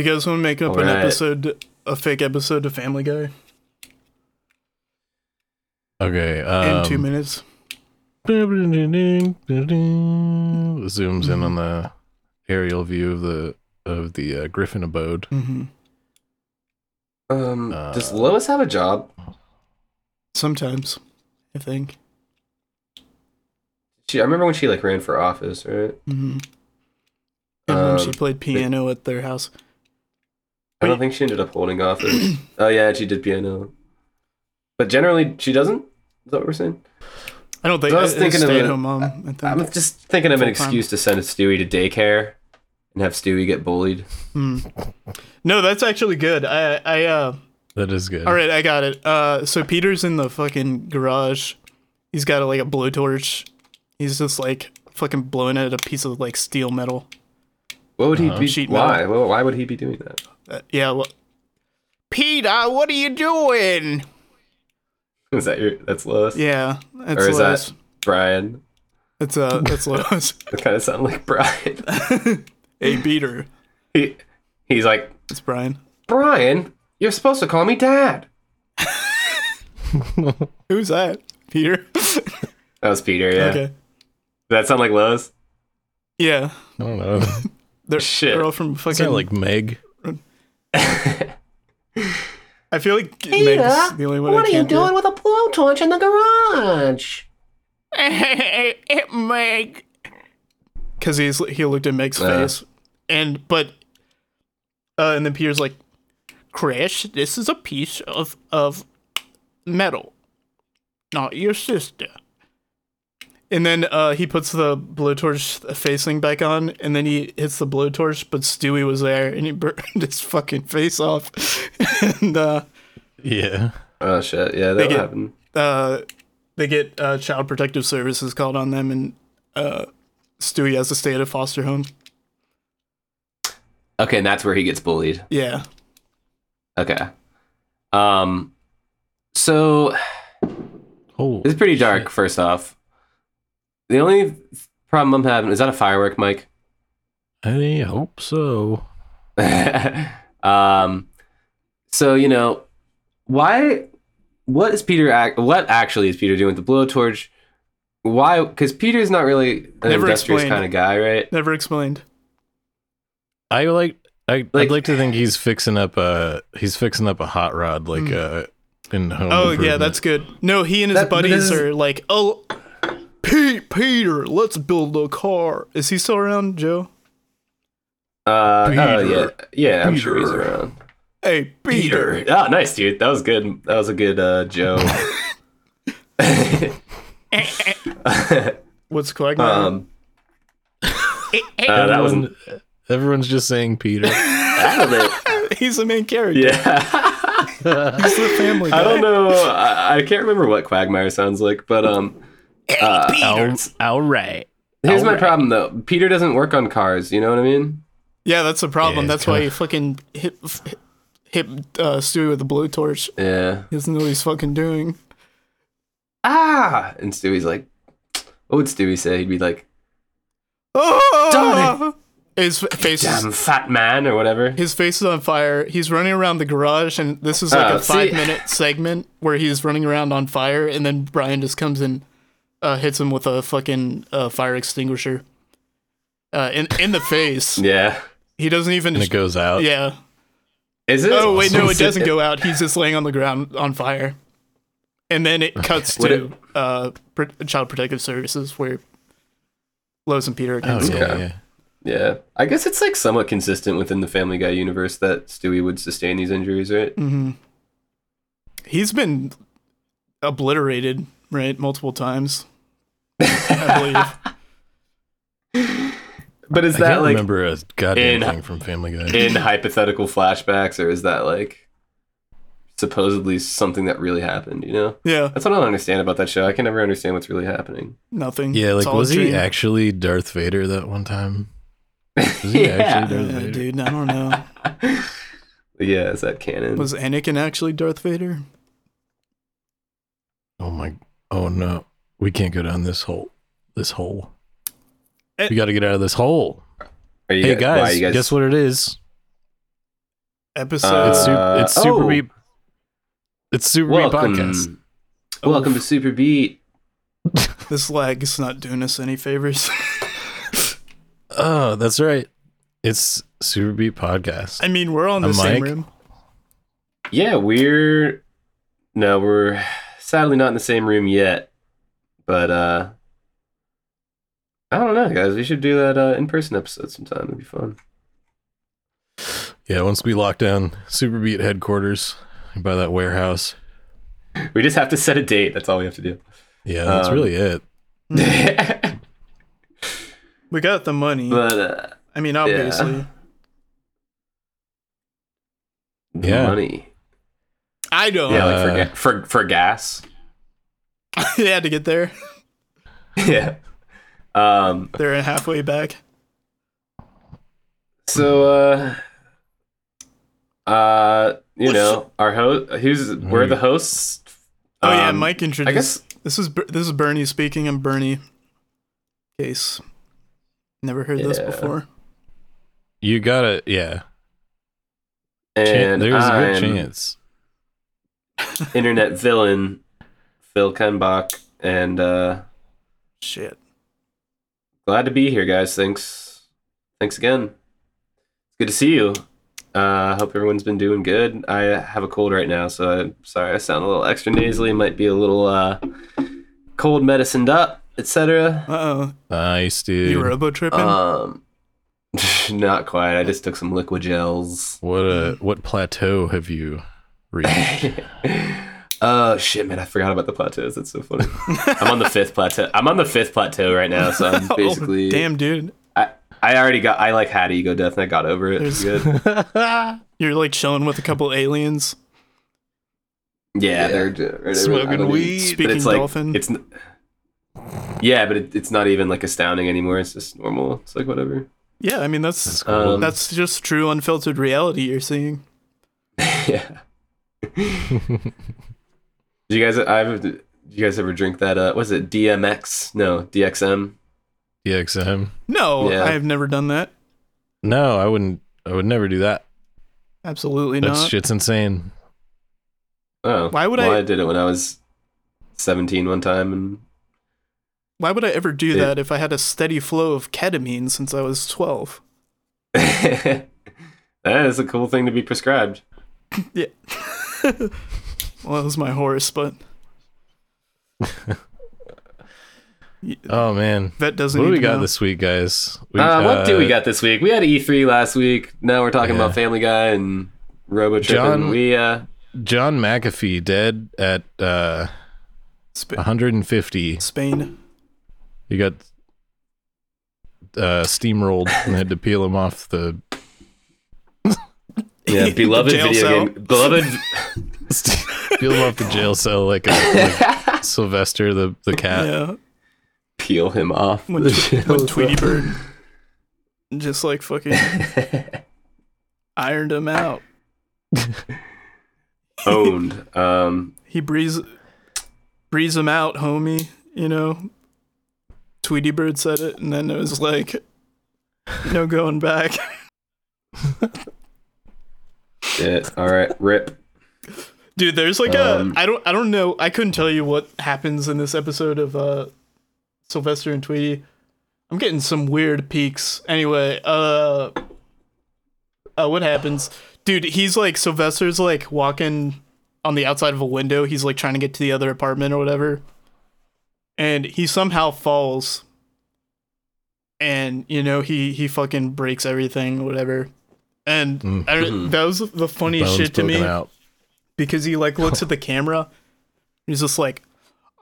Do you guys want to make up an Alright. episode, a fake episode of Family Guy Okay. in Um, two minutes? Zooms in on the aerial view of the of the uh, Griffin abode. hmm Um, Uh, does Lois have a job? Sometimes, I think. She, I remember when she like ran for office, right? hmm And then she Um, played piano at their house. I don't think she ended up holding office. oh yeah, she did piano. But generally, she doesn't. Is that what we're saying? I don't think I was thinking of stay a- mom. I think. I'm just thinking of an Full-time. excuse to send Stewie to daycare and have Stewie get bullied. Hmm. No, that's actually good. I I uh That is good. all right, I got it. Uh so Peter's in the fucking garage. He's got a, like a blowtorch. He's just like fucking blowing at a piece of like steel metal. What would he Uh-huh. be? Sheet Why? Well, why would he be doing that? Uh, yeah, well, Peter, what are you doing? Is that your? That's Lois. Yeah, that's Or is Lois. that Brian? That's uh that's Lois. That kind of sound like Brian. hey Peter. he, he's like It's Brian. Brian. You're supposed to call me Dad. Who's that? Peter? That was Peter. Yeah. Okay. Does that sound like Lois? Yeah. I don't know. They're, Shit. they're all from fucking Sound like Meg. I feel like Meg's the only one I can't do. with a blowtorch in the garage? Meg. Because he's he looked at Meg's Uh. face, and but, uh, and then Peter's like, "Chris, this is a piece of of metal, not your sister." And then uh, he puts the blowtorch facing back on, and then he hits the blowtorch, but Stewie was there, and he burned his fucking face off. and uh, Yeah. Oh shit! Yeah, that happened. uh, they get uh, child protective services called on them, and uh, Stewie has to stay at a foster home. Okay, and that's where he gets bullied. Yeah, Okay. Um. So Oh. it's pretty dark. First off, the only problem I'm having is that a firework, Mike. I hope so. um. So you know, why? What is Peter? Act, what actually is Peter doing with the blowtorch? Why? Because Peter's not really an Never industrious explained. kind of guy, right? never explained. I like. I, Like- I'd like to think he's fixing up a he's fixing up a hot rod like uh in home. Oh yeah, that's good. No, he and his That- buddies this is- are like, oh, Pete, Peter, let's build a car. Is he still around, Joe? Uh, oh yeah, Peter. yeah. I'm sure he's around. Hey, Peter. Oh, nice, dude. That was good. That was a good uh, Joe. What's Quagmire? um, uh, that was everyone's just saying Peter. out of it. He's the main character. Yeah. He's the family guy. I don't know. I, I can't remember what Quagmire sounds like, but um, uh, all, all right. here's my Alright. problem though. Peter doesn't work on cars. You know what I mean? Yeah, that's the problem. Yeah, that's why kinda- he fucking hit hit uh, Stewie with a blowtorch. Yeah. He doesn't know what he's fucking doing. Ah, and Stewie's like, what would Stewie say? He'd be like, Oh! His f- face is "Damn fat man" or whatever. his face is on fire. He's running around the garage, and this is like Oh, a see- five minute segment where he's running around on fire, and then Brian just comes and uh, hits him with a fucking uh, fire extinguisher. Uh, in in the face. Yeah. He doesn't even. And it goes out. yeah. Is it? Oh wait, no, it- doesn't go out. He's just laying on the ground on fire, and then it cuts Would to uh, Pro- Child Protective Services where Lois and Peter are. Oh getting yeah, Okay. yeah. Yeah, I guess it's like somewhat consistent within the Family Guy universe that Stewie would sustain these injuries, right? Mm-hmm. He's been obliterated, right, multiple times. I believe. But is I that can't like remember a goddamn in- thing from Family Guy. in hypothetical flashbacks, or is that like supposedly something that really happened? You know, Yeah, that's what I don't understand about that show. I can never understand what's really happening. nothing. yeah, like was he actually Darth Vader that one time? Was he yeah, actually Darth Yeah, Vader? dude, I don't know. yeah, is that canon? Was Anakin actually Darth Vader? Oh my! Oh no, we can't go down this hole. This hole. Eh. We got to get out of this hole. Are you Hey guys, guys, you guys guess what it is? episode. It's, su- Uh, it's Super oh. Beat. It's Super Beat Podcast. welcome to Super Beat. this lag is not doing us any favors. Oh, that's right. It's Super Beat Podcast. I mean, we're on the A same mic? room. Yeah, we're no, we're sadly not in the same room yet, but uh, I don't know, guys. We should do that uh, in person episode sometime. It'd be fun. Yeah, once we lock down Super Beat headquarters by that warehouse. We just have to set a date. That's all we have to do. Yeah, that's Um, really it. We got the money. but uh, I mean, obviously. the Yeah. money. I don't. Yeah, like for, Uh, ga- for for gas. they had to get there. yeah. Um. They're halfway back. So uh. Uh, you know, our host. Who's we're the hosts. Oh yeah, Um, Mike I introduced. guess This is this is Bernie speaking. I'm Bernie. Case. Never heard this before. You gotta, yeah. Chan- and there's a good chance. internet villain Phil Kenbach, and uh, Shit. glad to be here, guys. Thanks, thanks again. It's good to see you. Uh, hope everyone's been doing good. I have a cold right now, so I'm sorry I sound a little extra nasally. Might be a little uh, cold medicined up, etc. Uh oh. Nice, dude. You robo tripping? Um, not quite. I just took some liquid gels. what a what plateau have you reached? Oh shit, man! I forgot about the plateaus. That's so funny. I'm on the fifth plateau. I'm on the fifth plateau right now, so I'm basically. oh, damn, dude. I, I already got. I like had ego death, and I got over it. It's good. You're like chilling with a couple aliens. Yeah, they're d- right Smoking I don't even- weed. But Speaking it's like dolphin. it's. n- Yeah, but it, it's not even like astounding anymore. It's just normal. It's like whatever. Yeah, I mean that's That's that's, cool. Um, just true unfiltered reality you're seeing. yeah. Did you guys? I've. Did you guys ever drink that? Uh, was it DMX? No, DXM. DXM. No, Yeah. I've never done that. No, I wouldn't. I would never do that. Absolutely That not. shit's insane. Oh, Why would well, I- I did it when I was seventeen one time, and Why would I ever do Yeah. that if I had a steady flow of ketamine since I was 12? that is a cool thing to be prescribed. Yeah. well, it was my horse, but Oh man, that doesn't. what do we got know. this week, guys? We, uh, what do we uh, got this week? We had E3 last week. Now we're talking Yeah. about Family Guy and Robo Tripping. John- We uh, John McAfee dead at uh, Sp- 150. Spain. He got uh, steamrolled and had to peel him off the yeah, beloved jail video cell. game, beloved. peel him off the jail cell like, a, like Sylvester the the cat. Yeah. Peel him off. When, the jail when cell. Tweety Bird just like fucking ironed him out. owned. Um, He breeze breeze him out, homie. You know, Tweety Bird said it, and then it was like, no going back. yeah, all right, rip. Dude, there's like Um, a I don't I don't know I couldn't tell you what happens in this episode of uh Sylvester and Tweety. I'm getting some weird peaks. Anyway, uh uh what happens? Dude, he's like Sylvester's like walking on the outside of a window. He's like trying to get to the other apartment or whatever. And he somehow falls. And you know, he he fucking breaks everything, whatever. And Mm. I, that was the funniest Bones shit to me out. Because he like looks at the camera. He's just like,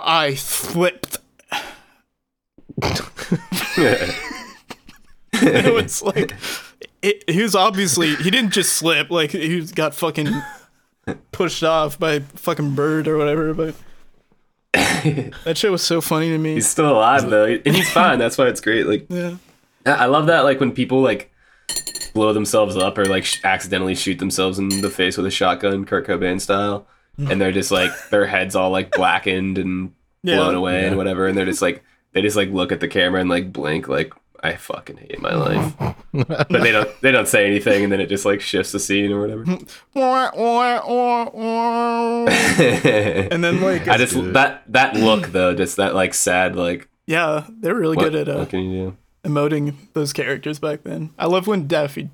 I slipped. it was like, it, he was obviously he didn't just slip. Like he got fucking pushed off by a fucking bird or whatever. But that shit was so funny to me. He's still alive though, and he's fine. That's why it's great. Like yeah, I love that. Like when people like blow themselves up or like sh- accidentally shoot themselves in the face with a shotgun, Kurt Cobain style, and they're just like their heads all like blackened and Yeah. blown away Yeah. and whatever, and they're just like they just like look at the camera and like blink like I fucking hate my life. but they don't they don't say anything, and then it just like shifts the scene or whatever. And then like I just good. that that look though, just that like sad like yeah, they're really what, good at uh, what can you do? Emoting those characters back then. I love when Daffy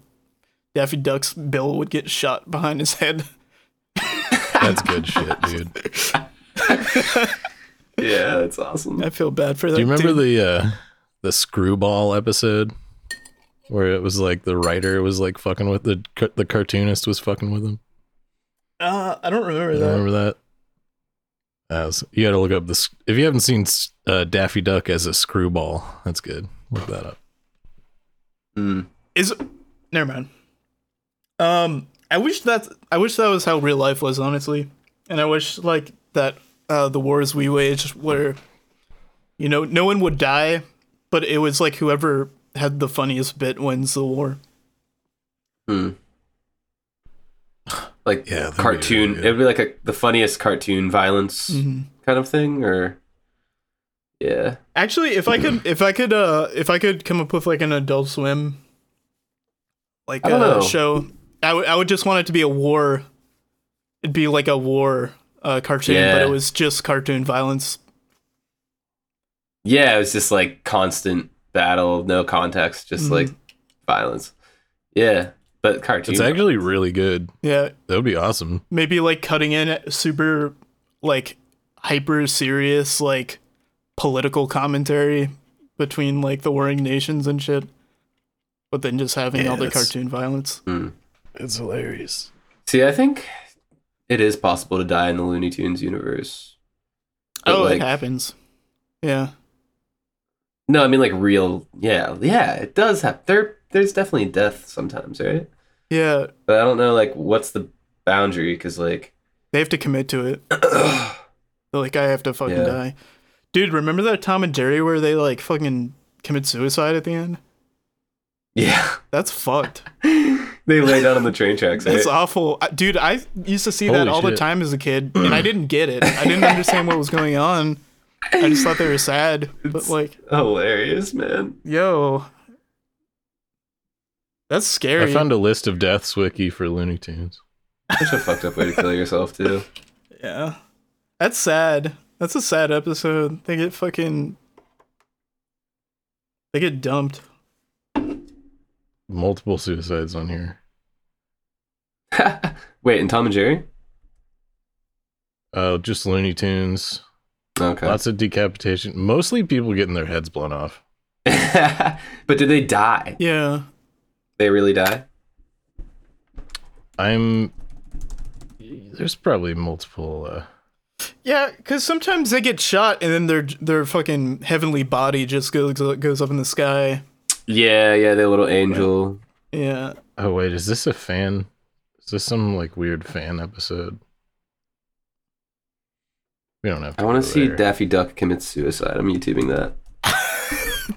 Daffy Duck's bill would get shot behind his head. That's good shit, dude. Yeah, that's awesome. I feel bad for that. Do you remember dude. the uh the screwball episode where it was like the writer was like fucking with the the cartoonist was fucking with him? Uh, I don't remember You that. remember that? As you got to look up this if you haven't seen uh, Daffy Duck as a screwball. That's good. Look that up. Mm. Is never mind. Um, I wish that I wish that was how real life was, honestly, and I wish like that uh, the wars we waged were, you know, no one would die, but it was like whoever had the funniest bit wins the war. Hmm. Like Yeah, that'd be cartoon. really. It'd be like a the funniest cartoon violence hmm kind of thing, or yeah. Actually, if I could, if I could, uh, if I could come up with like an Adult Swim, like I don't uh, show, I would, I would just want it to be a war. It'd be like a war uh, cartoon, but it was just cartoon violence. Yeah, it was just like constant battle, no context, just Mhm. like violence. Yeah, but cartoon. It's actually really good. Yeah, That would be awesome. maybe like cutting in super like hyper serious like political commentary between like the warring nations and shit, but then just having Yeah, all the that's- cartoon violence. Hmm. It's hilarious. See, I think it is possible to die in the Looney Tunes universe. But, oh, like, it happens. Yeah. no, I mean like real. Yeah, yeah, it does happen. There, there's definitely death sometimes, right? Yeah, But I don't know, like, what's the boundary? Because like, they have to commit to it. Like, I have to fucking Yeah. die. Dude, remember that Tom and Jerry where they like fucking commit suicide at the end? yeah, That's fucked. they lay down on the train tracks. Right? That's eh? awful. Dude, I used to see that Holy all the time as a kid, and I didn't get it. I didn't understand what was going on. I just thought they were sad. But It's- like, Hilarious, man. yo. That's scary. I found a list of deaths wiki for Looney Tunes. Such a fucked up way to kill yourself too. yeah. That's sad. That's a sad episode. They get fucking They get dumped. Multiple suicides on here. Wait, and Tom and Jerry? Uh, just Looney Tunes. Okay. Lots of decapitation. Mostly people getting their heads blown off. but did they die? Yeah. They really die? I'm. There's probably multiple. Uh, Yeah, because sometimes they get shot and then their their fucking heavenly body just goes goes up in the sky. Yeah, yeah, the little angel. Yeah. oh wait, is this a fan? Is this some like weird fan episode? We don't have. To I want to see there. Daffy Duck commit suicide. I'm YouTubing that.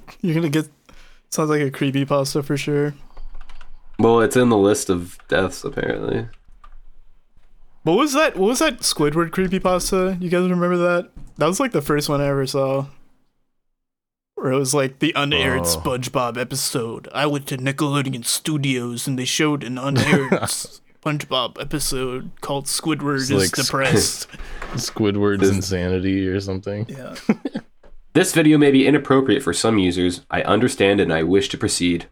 You're gonna get sounds like a creepy pasta for sure. Well, it's in the list of deaths apparently. What was that? What was that Squidward creepypasta? You guys remember that? That was like the first one I ever saw. Where it was like the unaired Oh. SpongeBob episode. I went to Nickelodeon Studios and they showed an unaired SpongeBob episode called Squidward It's is like Squid- depressed. Squidward's insanity or something. yeah. This video may be inappropriate for some users. I understand and I wish to proceed.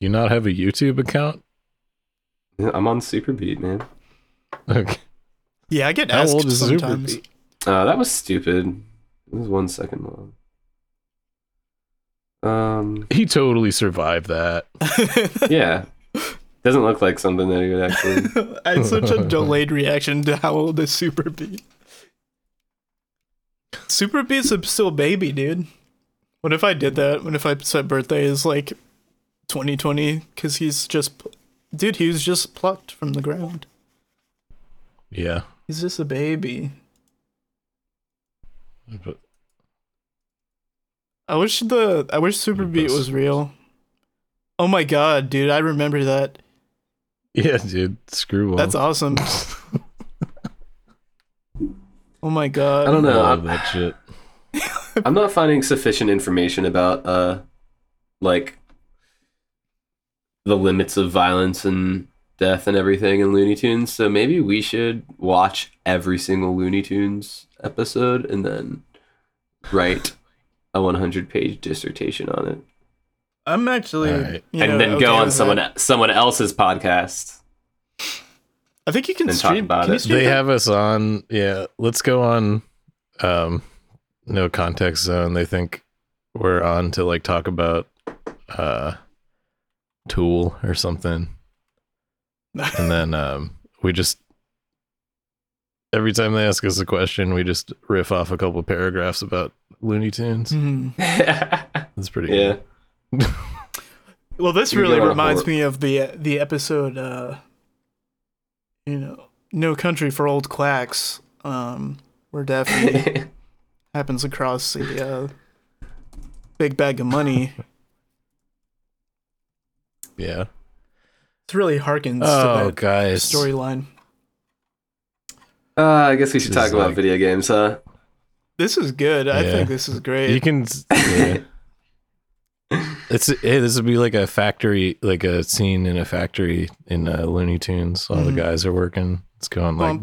You not have a YouTube account? I'm on Super Beat, man. Okay. Yeah, I get How asked old is sometimes. Superbeat? Uh, that was stupid. It was one second long. Um, He totally survived that. yeah. Doesn't look like something that he would actually. I had such a delayed reaction to how old is Superbeat. Superbeat's a still baby, dude. What if I did that? What if I said birthday is like 2020? Because he's just, dude, he was just plucked from the ground. Yeah. He's just a baby. But I wish the I wish Super Beat was real. Oh my god, dude, I remember that. yeah, dude. Screwball. That's awesome. Oh my god. I don't know. I'm, that shit. I'm not finding sufficient information about uh like the limits of violence and death and everything in Looney Tunes. So maybe we should watch every single Looney Tunes episode and then write a 100 page dissertation on it. I'm actually, Alright. you and know, then okay go on someone that. someone else's podcast. I think you can and talk stream. about can you it. stream They that? have us on. Yeah, let's go on. Um, no context zone. They think we're on to like talk about uh, Tool or something, and then um, we just every time they ask us a question, we just riff off a couple paragraphs about Looney Tunes. Mhm. That's pretty. yeah. good. Well, this You really get on a reminds horror- me of the the episode, uh, you know, "No Country for Old Quacks," um, where Daffy happens across a uh, big bag of money. Yeah. It's really harkens Oh, to that guys. storyline. Uh, I guess we should This talk about like- video games, huh? This is good. I Yeah. think this is great. You can. Yeah. It's hey, this would be like a factory, like a scene in a factory in uh, Looney Tunes. All the Mhm. guys are working. It's going like.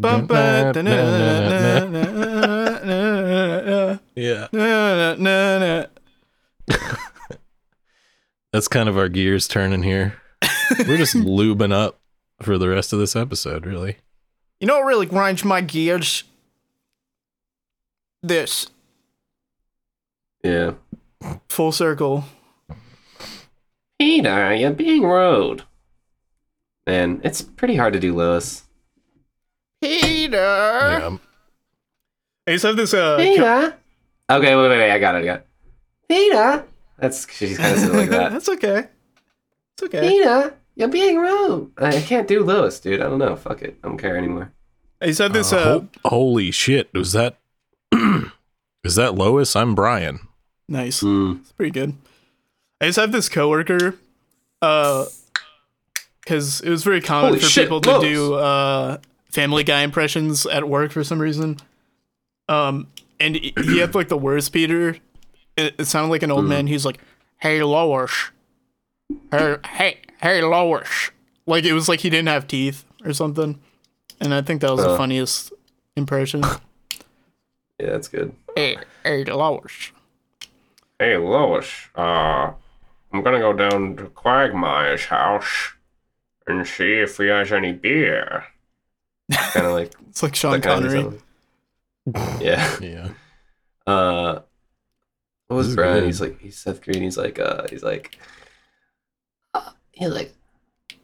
Yeah. That's kind of our gears turning here. We're just lubing up for the rest of this episode, really. You know what really grinds my gears? This Yeah. full circle. Peter, you're being rude. Man, it's pretty hard to do Lois. Peter. Yeah, I used to have this. Uh, co- Peter. Okay, wait, wait, wait. I got it. I got it. Peter. That's she's kind of said like that. That's okay. It's okay. Peter, you're being rude. I can't do Lois, dude. I don't know. Fuck it. I don't care anymore. I said this. Uh, Uh, hol- holy shit! Was that? is that Lois? I'm Brian. nice. Hmm. It's pretty good. I just have this coworker, uh, because it was very common Holy for shit, people to Lois. do uh Family Guy impressions at work for some reason. Um, and he he had like the worst Peter. It, it sounded like an old man. He's like, "Hey Lois, hey hey hey Lois," like it was like he didn't have teeth or something. And I think that was the Uh. funniest impression. Yeah, that's good. hey hey Lois. Hey, Lois. Uh, I'm gonna go down to Quagmire's house and see if he has any beer. kind of like It's like Sean that kind of Connery. Yeah. Yeah. Uh, what was Brian? good. He's like, he's Seth Green. He's like, uh, he's like, He's like,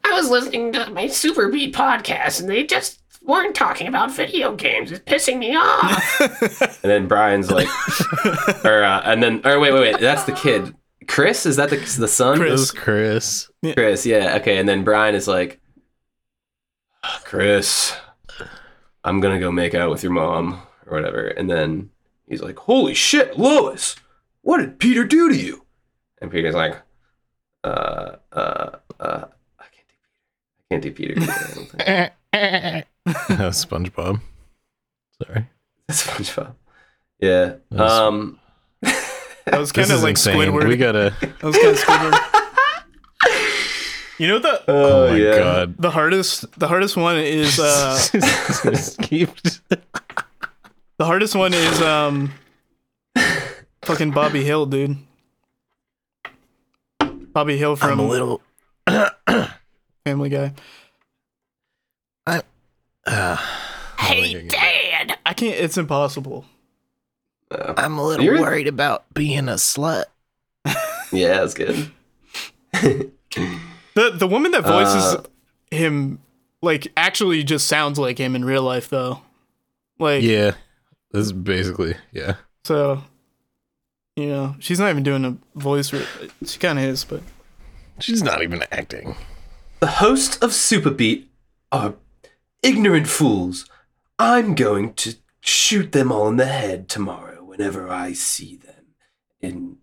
I was listening to my Super Beat podcast and they just weren't talking about video games. It's pissing me off. and then Brian's like, or uh, and then, or wait, wait, wait, that's the kid. Chris is that the the son? Chris. Chris. Chris, yeah, okay. And then Brian is like, Chris, I'm gonna go make out with your mom or whatever. And then he's like, Holy shit, Lois, what did Peter do to you? And Peter's like, Uh, uh, uh, I can't do Peter. I can't do Peter. either, I don't think. That was SpongeBob. Sorry. SpongeBob. Yeah. That's- Um. That was kind of like insane. Squidward. We gotta. That was kind of Squidward. you know the Oh, my yeah. god. the hardest the hardest one is uh the hardest one is um fucking Bobby Hill, dude. Bobby Hill from I'm a little. Family Guy. I uh, hey, Dad. I can't. It's impossible. Uh, I'm a little You're- worried about being a slut. yeah, that's good. The the woman that voices Uh, him like actually just sounds like him in real life though. Like Yeah. This is basically yeah. so. You know, she's not even doing a voice. Re- she kind of is, but She's not even acting. The hosts of Superbeat are ignorant fools. I'm going to shoot them all in the head tomorrow whenever I see them in,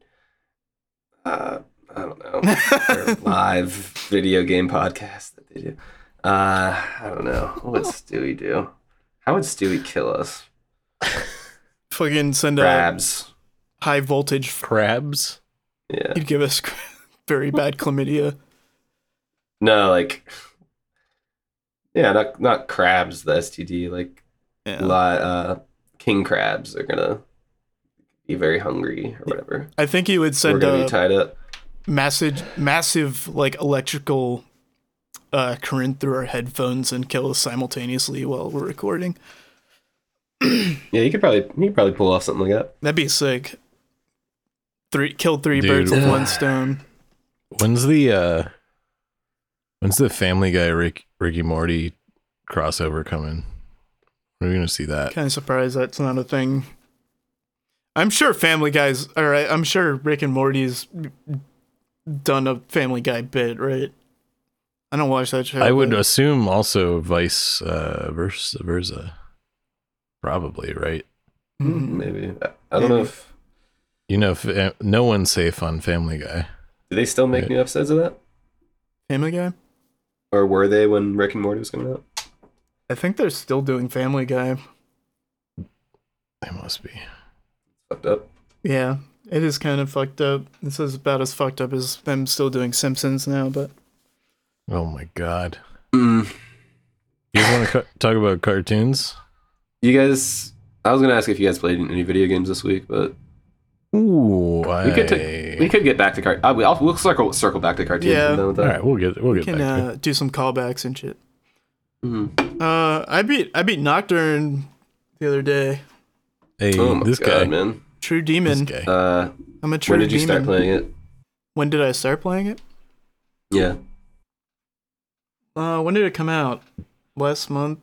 uh, I don't know, live video game podcast that they do. Uh, I don't know. What would Stewie do? How would Stewie kill us? fucking send a Crabs. High voltage. Crabs. Yeah. He'd give us very bad chlamydia. No, like yeah, not not crabs. The STD like Yeah. li- uh, king crabs are gonna be very hungry or whatever. I think he would We're send gonna be tied up. massive, massive like electrical uh, current through our headphones and kill us simultaneously while we're recording. Yeah, you could probably you could probably pull off something like that. That'd be sick. Three killed three Dude. birds with one stone. When's the uh when's the Family Guy Rick Ricky Morty crossover coming? When are we gonna see that? Kind of surprised that's not a thing. I'm sure Family Guy's all right. I'm sure Rick and Morty's done a Family Guy bit, right? I don't watch that show. I would but- assume also vice uh versa versa. Probably, right? Mhm. Maybe I, I don't know if You know, if, uh, no one's safe on Family Guy. do they still make Right. new episodes of that, Family Guy. or were they when Rick and Morty was coming out? I think they're still doing Family Guy. They must be. Fucked up. Yeah, it is kind of fucked up. This is about as fucked up as them still doing Simpsons now, but Oh my god. Mm. You guys want to cu- talk about cartoons? You guys, I was gonna ask if you guys played any video games this week, but Ooh, I... we could t- we could get back to cart. Uh, we- I'll, we'll circle circle back to cartoons. Yeah. and done with that. right, we'll get we'll get can back to it. uh, do some callbacks and shit. Mhm. Uh, I beat I beat Nocturne the other day. Hey, Oh my this god, guy, man! True this Demon. guy. Uh, I'm a true when did you demon. start playing it? When did I start playing it? Yeah. Uh, when did it come out? Last month,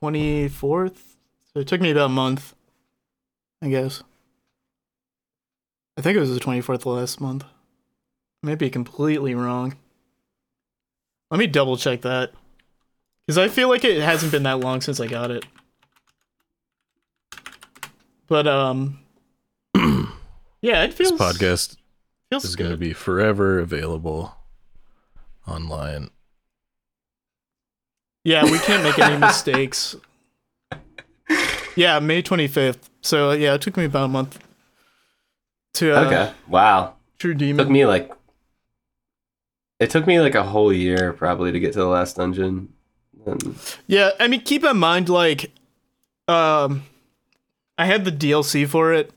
twenty fourth. So it took me about a month, I guess. I think it was the twenty fourth last month. I may be completely wrong. Let me double check that, because I feel like it hasn't been that long since I got it. But um, yeah, it This feels podcast feels is going to be forever available online. Yeah, we can't make any mistakes. Yeah, May 25th. So, yeah, it took me about a month to uh, Okay. Wow. True Demon. took me like. It took me like a whole year probably to get to the last dungeon. And Yeah, I mean, keep in mind, like, um, I had the DLC for it,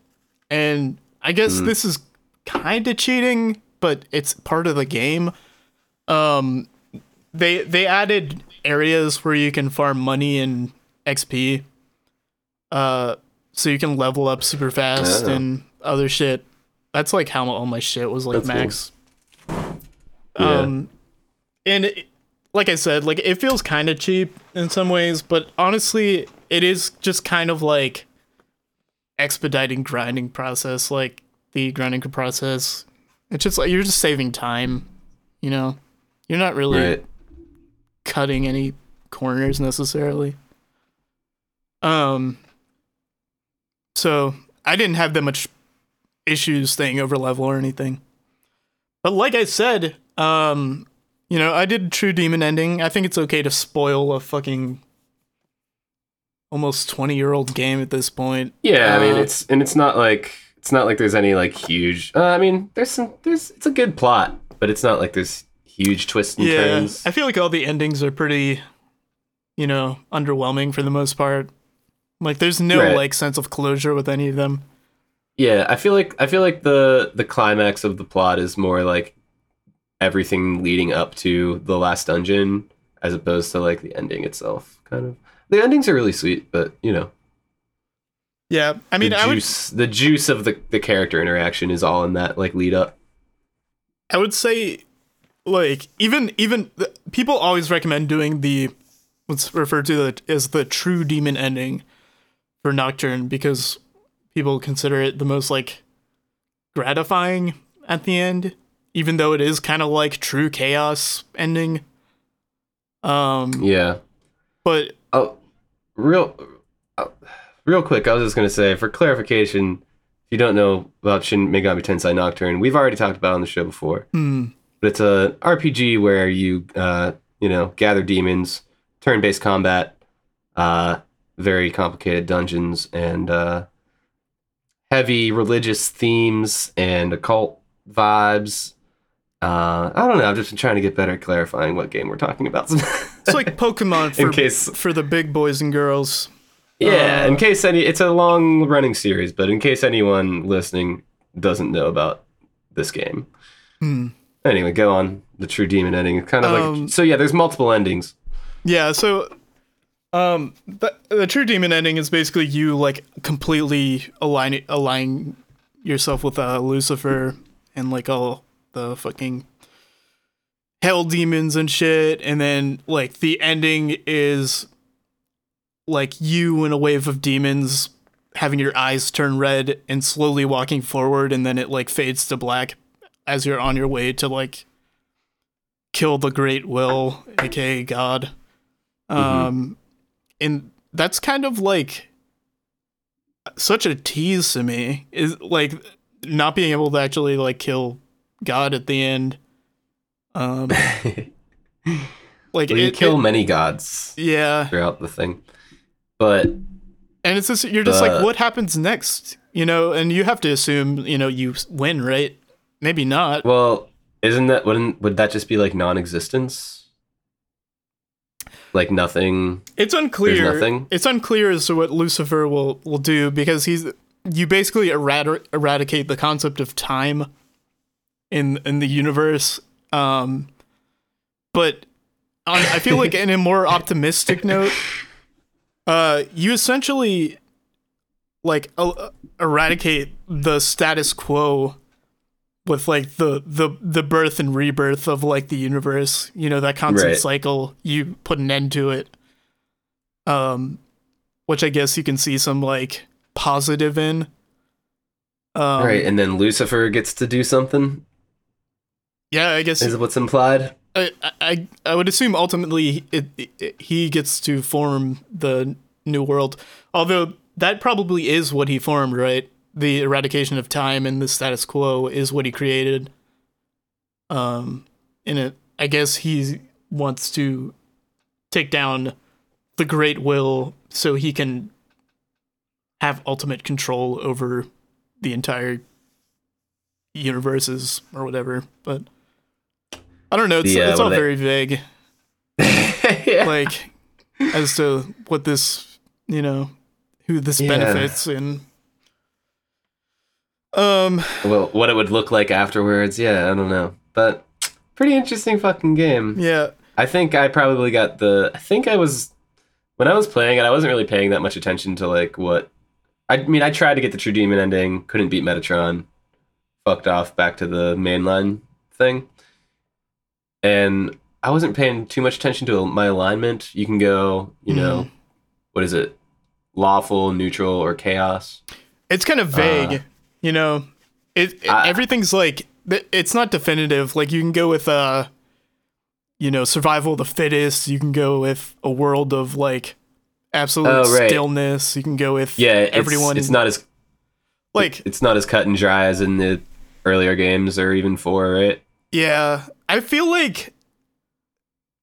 and I guess Mm. this is kind of cheating, but it's part of the game. Um, they they added areas where you can farm money and XP, uh, so you can level up super fast Oh. and other shit. That's like how all my shit was like That's cool. max. Yeah. Um, and it, like I said, like it feels kind of cheap in some ways, but honestly, it is just kind of like expediting grinding process, like the grinding process. It's just like you're just saving time, you know. You're not really right. cutting any corners necessarily. Um. So I didn't have that much issues staying over level or anything. But like I said, um, you know, I did True Demon ending. I think it's okay to spoil a fucking almost twenty year old game at this point. Yeah, I mean Uh, it's and it's not like it's not like there's any like huge. Uh, I mean, there's some there's it's a good plot, but it's not like there's huge twists and yeah. turns. I feel like all the endings are pretty, you know, underwhelming for the most part. Like, there's no Right. like sense of closure with any of them. Yeah, I feel like I feel like the the climax of the plot is more like everything leading up to the last dungeon as opposed to like the ending itself. Kind of. The endings are really sweet, but you know, Yeah, I mean, the I would juice the juice of the the character interaction is all in that like lead up. I would say, like even even the, people always recommend doing the what's referred to the, as the true demon ending for Nocturne because people consider it the most like gratifying at the end, even though it is kind of like true chaos ending. Um, Yeah. but Oh, real, uh, real quick. I was just gonna say, for clarification, if you don't know about Shin Megami Tensei Nocturne, we've already talked about it on the show before. hmm, But it's a RPG where you, uh, you know, gather demons, turn-based combat, uh, very complicated dungeons, and uh, heavy religious themes and occult vibes. Uh, I don't know. I've just been trying to get better at clarifying what game we're talking about. It's like Pokemon in for case, for the big boys and girls. yeah, uh, in case any, it's a long running series, but in case anyone listening doesn't know about this game. Hmm. Anyway, go on. The true demon ending. It's kind of Um, like so. Yeah, there's multiple endings. Yeah, so um the, the true demon ending is basically you like completely align align yourself with uh, Lucifer and like all the fucking hell demons and shit. And then like the ending is like you in a wave of demons having your eyes turn red and slowly walking forward. And then it like fades to black as you're on your way to like kill the great will aka god. Um and that's kind of like such a tease to me is like not being able to actually like kill god at the end. Um like Well, you it, kill it- many gods yeah. throughout the thing, but and it's just you're just like what happens next? You know and you have to assume you know you win right? Maybe not. Well, isn't that wouldn't would that just be like non-existence? Like nothing. It's unclear. nothing? It's unclear as to what Lucifer will will do because he's you basically erad- eradicate the concept of time in in the universe. Um, but on, I feel like in a more optimistic note, uh, you essentially like eradicate the status quo with like the the the birth and rebirth of like the universe you know that constant Right. cycle you put an end to it um which i guess you can see some like positive in um right, and then Lucifer gets to do something. yeah i guess Is what's implied? I, I I would assume ultimately it, it, he gets to form the new world. Although that probably is what he formed, right? The eradication of time and the status quo is what he created. Um, in it, I guess he wants to take down the Great Will so he can have ultimate control over the entire universes or whatever. But I don't know. It's, The, uh, it's all very vague yeah. like as to what this you know who this Yeah. benefits and um well, what it would look like afterwards, yeah, I don't know. But pretty interesting fucking game. yeah I think I probably got the. I think I was when I was playing it. I wasn't really paying that much attention to like what. I mean, I tried to get the True Demon ending, couldn't beat Metatron, fucked off back to the mainline thing, and I wasn't paying too much attention to my alignment. You can go, you know, what is it, lawful, neutral, or chaos. it's kind of vague Uh, you know it, it- I- everything's like it's not definitive like you can go with uh you know survival of the fittest you can go with a world of like absolute Oh, right. stillness you can go with Yeah, it's, everyone It's not as like it's not as cut and dry as in the earlier games or even four, right? Yeah, I feel like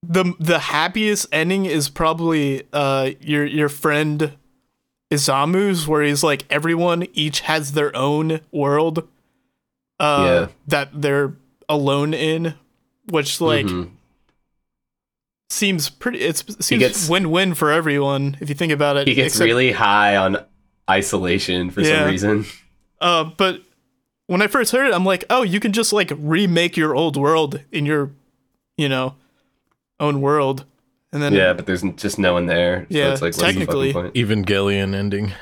the the happiest ending is probably uh your your friend Isamu's where he's like everyone each has their own world uh Yeah. that they're alone in which like Mhm. seems pretty it's seems gets- win-win for everyone if you think about it he gets except- really high on isolation for Yeah. some reason. Uh, but when I first heard it, I'm like, oh, you can just like remake your old world in your, you know, own world, and then Yeah, but there's just no one there. So Yeah, it's like, what's the technically. point? Evangelion ending,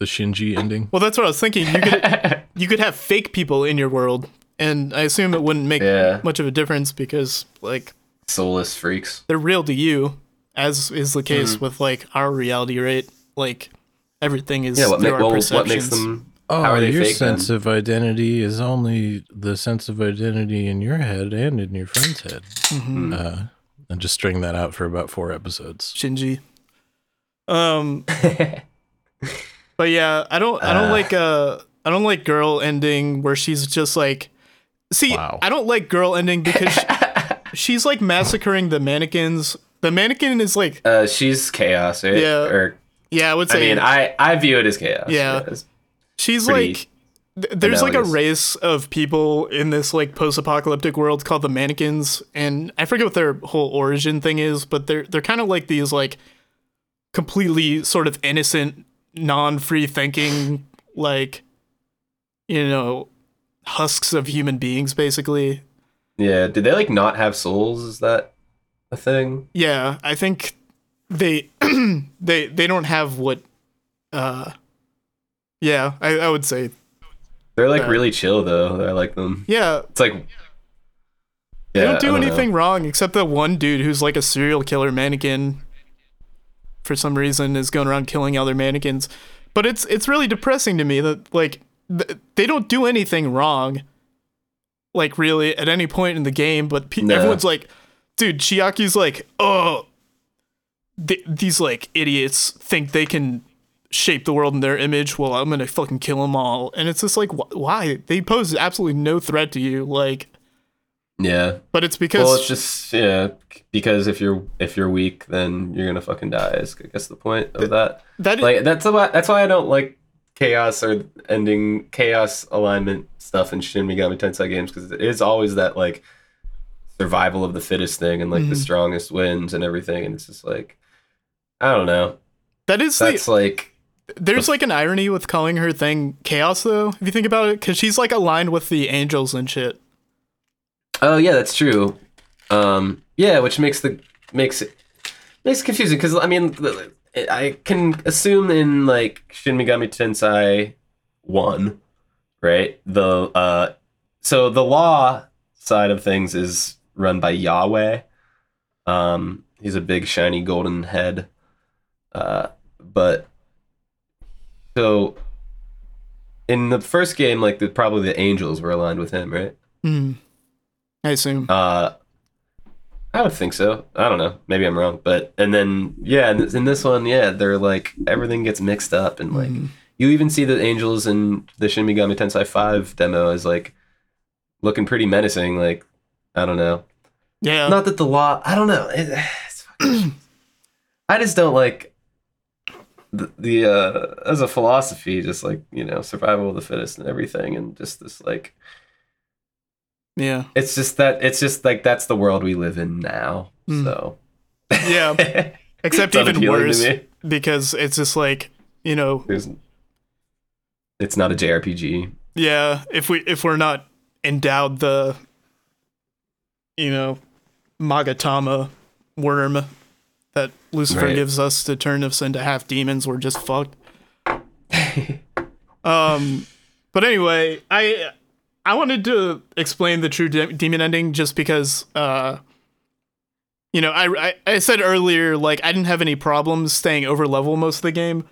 the Shinji ending. Well, that's what I was thinking. You could you could have fake people in your world, and I assume it wouldn't make Yeah. much of a difference because like Soulless freaks. they're real to you, as is the case Mm-hmm. with like our reality, right? Like everything is Yeah, what, through ma- our well, perceptions. what makes them? Oh, How are they your fake sense then? of identity is only the sense of identity in your head and in your friend's head. Mhm. Uh, and just string that out for about four episodes. Shinji. Um, but yeah, I don't. I don't Uh. like. Uh, I don't like girl ending where she's just like. See, Wow. I don't like girl ending because she- she's like massacring the mannequins. The mannequin is like, Uh, she's chaos, right? Yeah. Or yeah, I would say I mean, I I view it as chaos. Yeah. yes. she's pretty like th- there's like a race of people in this like post-apocalyptic world called the mannequins and i forget what their whole origin thing is but they're they're kind of like these like completely sort of innocent non-free thinking like you know husks of human beings basically Yeah. Did they like not have souls? Is that a thing? yeah i think they they they don't have what uh yeah i, I would say They're like really chill though. I like them. yeah It's like They don't do know. anything wrong except that one dude who's like a serial killer mannequin for some reason is going around killing other mannequins. But it's it's really depressing to me that like th- they don't do anything wrong. Like really at any point in the game, but pe- No. everyone's like, dude, Chiaki's like, oh, th- these like idiots think they can shape the world in their image. Well, I'm gonna fucking kill them all, and it's just like, wh- why? They pose absolutely no threat to you, like. Yeah. But it's because Well, it's just yeah, because if you're if you're weak, then you're gonna fucking die. Is I guess the point of that. that Like that's why that's why I don't like chaos or ending chaos alignment stuff in Shin Megami Tensei games because it is always that like survival of the fittest thing and like the Mhm. strongest wins and everything, and it's just like I don't know. that is That's the, like there's like an irony with calling her thing chaos though, if you think about it, because she's like aligned with the angels and shit. oh yeah, that's true. Um, yeah, which makes the makes it makes it confusing because I mean I can assume in like Shin Megami Tensei one, right? The uh, so the law side of things is run by Yahweh. Um, he's a big shiny golden head. Uh, but so in the first game, like the probably the angels were aligned with him, right? Hmm. I assume. Uh, I would think so. I don't know. Maybe I'm wrong, but and then yeah, in this, in this one, yeah, they're like everything gets mixed up, and like Mhm. you even see the angels in the Shin Megami Tensei Five demo as like looking pretty menacing. Like I don't know. Yeah. Not that the law. I don't know. It, it's fucking- I just don't like the, the uh as a philosophy, just like you know survival of the fittest and everything, and just this like yeah. it's just that it's just like that's the world we live in now. Mm. So Yeah. Except even worse because it's just like, you know, There's, it's not a JRPG. yeah, if we if we're not endowed the you know, Magatama worm that Lucifer Right. gives us to turn us into half demons, we're just fucked. Um, but anyway, I I wanted to explain the true de- demon ending just because, uh, you know, I, I I said earlier like I didn't have any problems staying over level most of the game,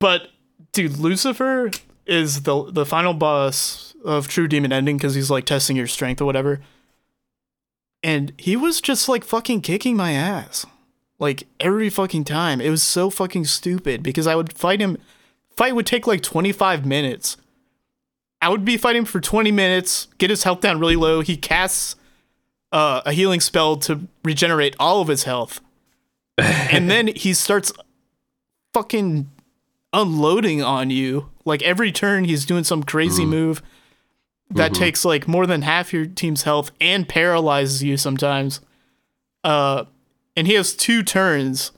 but dude, Lucifer is the the final boss of true demon ending because he's like testing your strength or whatever, and he was just like fucking kicking my ass. Like every fucking time. It was so fucking stupid because I would fight him fight would take like 25 minutes. I would be fighting for 20 minutes, get his health down really low. He casts uh, a healing spell to regenerate all of his health. and then he starts fucking unloading on you. Like every turn, he's doing some crazy move that Mhm. takes like more than half your team's health and paralyzes you sometimes. Uh, and he has two turns.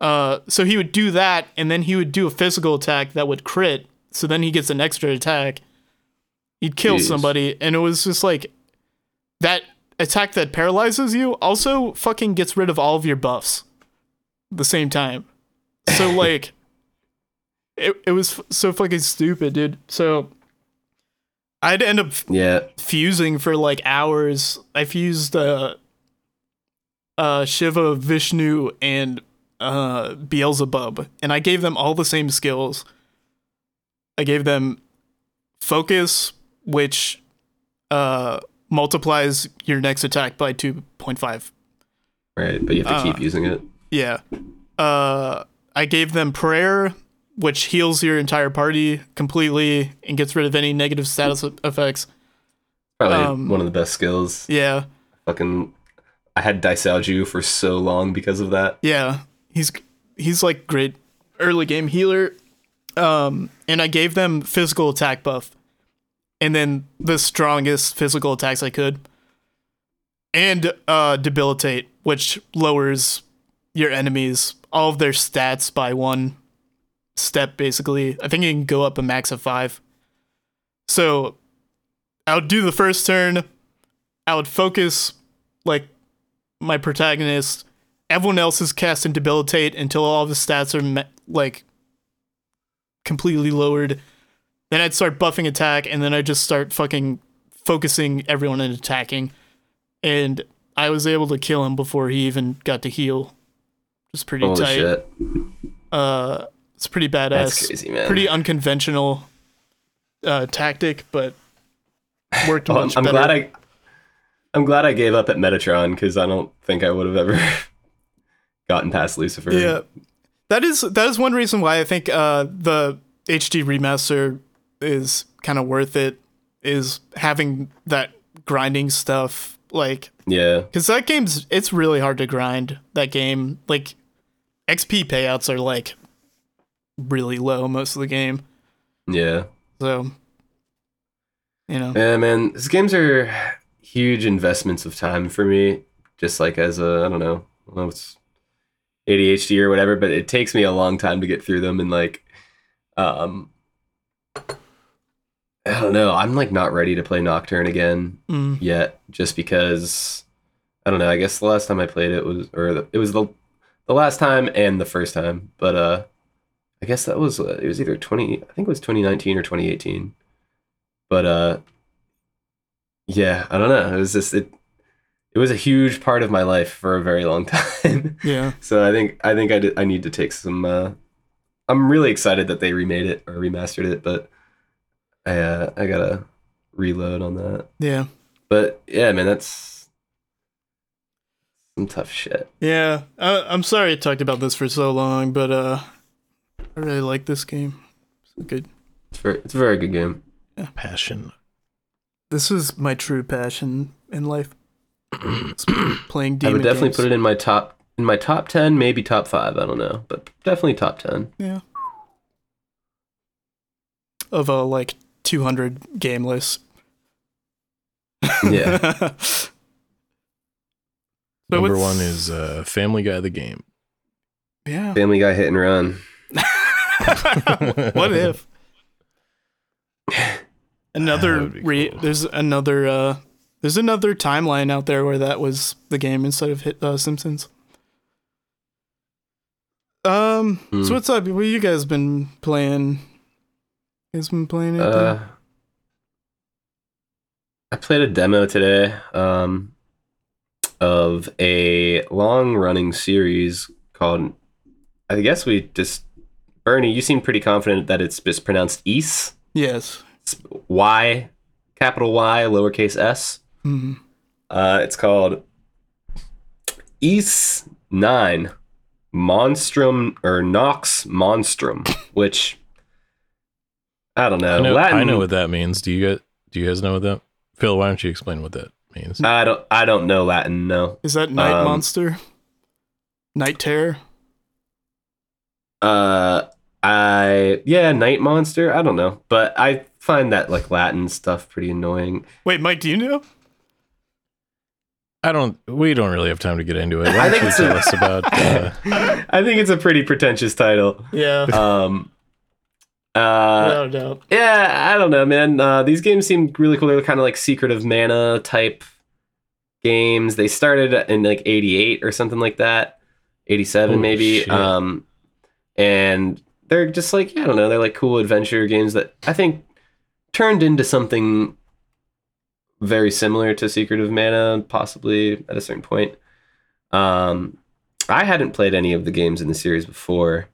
Uh, so he would do that, and then he would do a physical attack that would crit. So then he gets an extra attack. He'd kill Jeez. somebody, and it was just like that attack that paralyzes you also fucking gets rid of all of your buffs at the same time. So like, it it was f- so fucking stupid, dude. So I'd end up yeah. fusing for like hours. I fused uh uh Shiva, Vishnu, and uh Beelzebub, and I gave them all the same skills. I gave them focus, which uh multiplies your next attack by two point five. Right. But you have to Uh, keep using it. Yeah. Uh I gave them prayer, which heals your entire party completely and gets rid of any negative status effects. Probably um, one of the best skills. Yeah. Fucking. I had Daisoujou for so long because of that. Yeah, he's he's like great early game healer. Um, and I gave them physical attack buff, and then the strongest physical attacks I could, and uh, debilitate, which lowers your enemies all of their stats by one step. Basically, I think you can go up a max of five. So, I would do the first turn. I would focus like my protagonist. Everyone else is cast and debilitate until all the stats are me- like completely lowered. Then I'd start buffing attack, and then I'd just start fucking focusing everyone and attacking. And I was able to kill him before he even got to heal. Just pretty Holy tight. shit. Uh, it's pretty badass. That's crazy, man. Pretty unconventional uh, tactic, but worked Well, I'm, much I'm better. glad I I'm glad I gave up at Metatron because I don't think I would have ever gotten past Lucifer. Yeah, that is that is one reason why I think uh, the HD remaster is kind of worth it. Is having that grinding stuff like Yeah. because that game's it's really hard to grind that game. Like XP payouts are like really low most of the game, Yeah. so you know. Yeah, man. These games are huge investments of time for me. Just like as a, I don't know, I don't know it's ADHD or whatever, but it takes me a long time to get through them. And like, um, I don't know. I'm like not ready to play Nocturne again Mm. yet, just because I don't know. I guess the last time I played it was, or the, it was the the last time and the first time, but uh, I guess that was uh, it was either 20. I think it was 2019 or 2018 but uh yeah i don't know it was just it it was a huge part of my life for a very long time Yeah, so i think i think i, did, I need to take some uh i'm really excited that they remade it or remastered it but i uh i gotta reload on that yeah, but yeah man that's some tough shit yeah. I, I'm sorry I talked about this for so long, but uh, I really like this game. It's good. it's very it's a very good game Yeah. Passion. This is my true passion in life. It's playing i would definitely games. put it in my top in my top 10 maybe top 5 i don't know but definitely top 10 Yeah. Of a like 200 game list. yeah but Number one is uh, Family Guy the game. yeah. family guy hit and run what if another re- cool. there's another uh there's another timeline out there where that was the game instead of hit uh, Simpsons. Um, Hmm. so what's up? What you guys been playing? You guys been playing anything? Uh, I played a demo today um, of a long running series called, I guess we just, Bernie, you seem pretty confident that it's mispronounced pronounced East. yes. It's Y, capital Y, lowercase s. Mhm. Uh, it's called East 9 Monstrum or Nox Monstrum, which I don't know. I know, Latin, I know what that means. Do you guys, do you guys know what that? Phil, why don't you explain what that means? I don't. I don't know Latin. No. Is that Night Um, Monster? Night Terror? Uh, I yeah, night monster. I don't know, but I find that like Latin stuff pretty annoying. Wait, Mike, do you know? I don't. We don't really have time to get into it. I Why think don't you it's tell a- us about? Uh, I think it's a pretty pretentious title. Yeah. Um. Uh, Without a doubt. yeah, I don't know, man. Uh, these games seem really cool. They're kind of like Secret of Mana type games. They started in like '88 or something like that, '87 maybe. shit. Um, and they're just like yeah, I don't know. They're like cool adventure games that I think turned into something very similar to Secret of Mana, possibly at a certain point. Um, I hadn't played any of the games in the series before.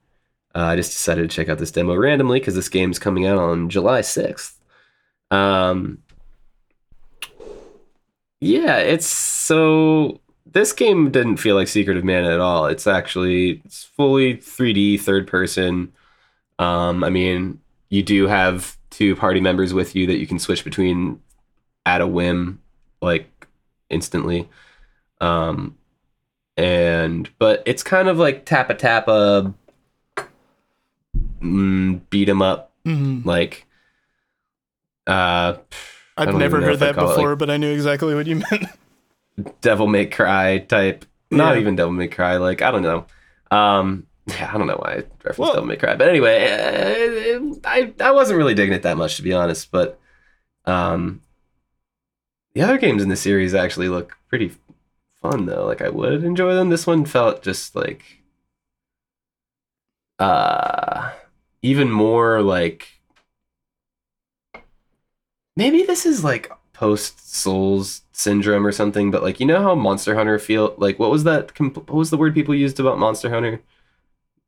Uh, I just decided to check out this demo randomly because this game's coming out on July 6th. Um, yeah, it's so. This game didn't feel like Secret of Mana at all. It's actually it's fully 3D, third person. Um, I mean, you do have two party members with you that you can switch between at a whim, like instantly. Um, and but it's kind of like tap a tap a mm, beat 'em up Mhm. like uh I've never heard that before, like- but I knew exactly what you meant. devil may cry type not Yeah. even devil may cry like i don't know um yeah, i don't know why i referenced Well- devil may cry but anyway uh, i i wasn't really digging it that much to be honest but um the other games in the series actually look pretty fun though. Like i would enjoy them. This one felt just like uh even more like maybe this is like post souls syndrome or something but like you know how monster hunter feel like what was that comp- what was the word people used about monster hunter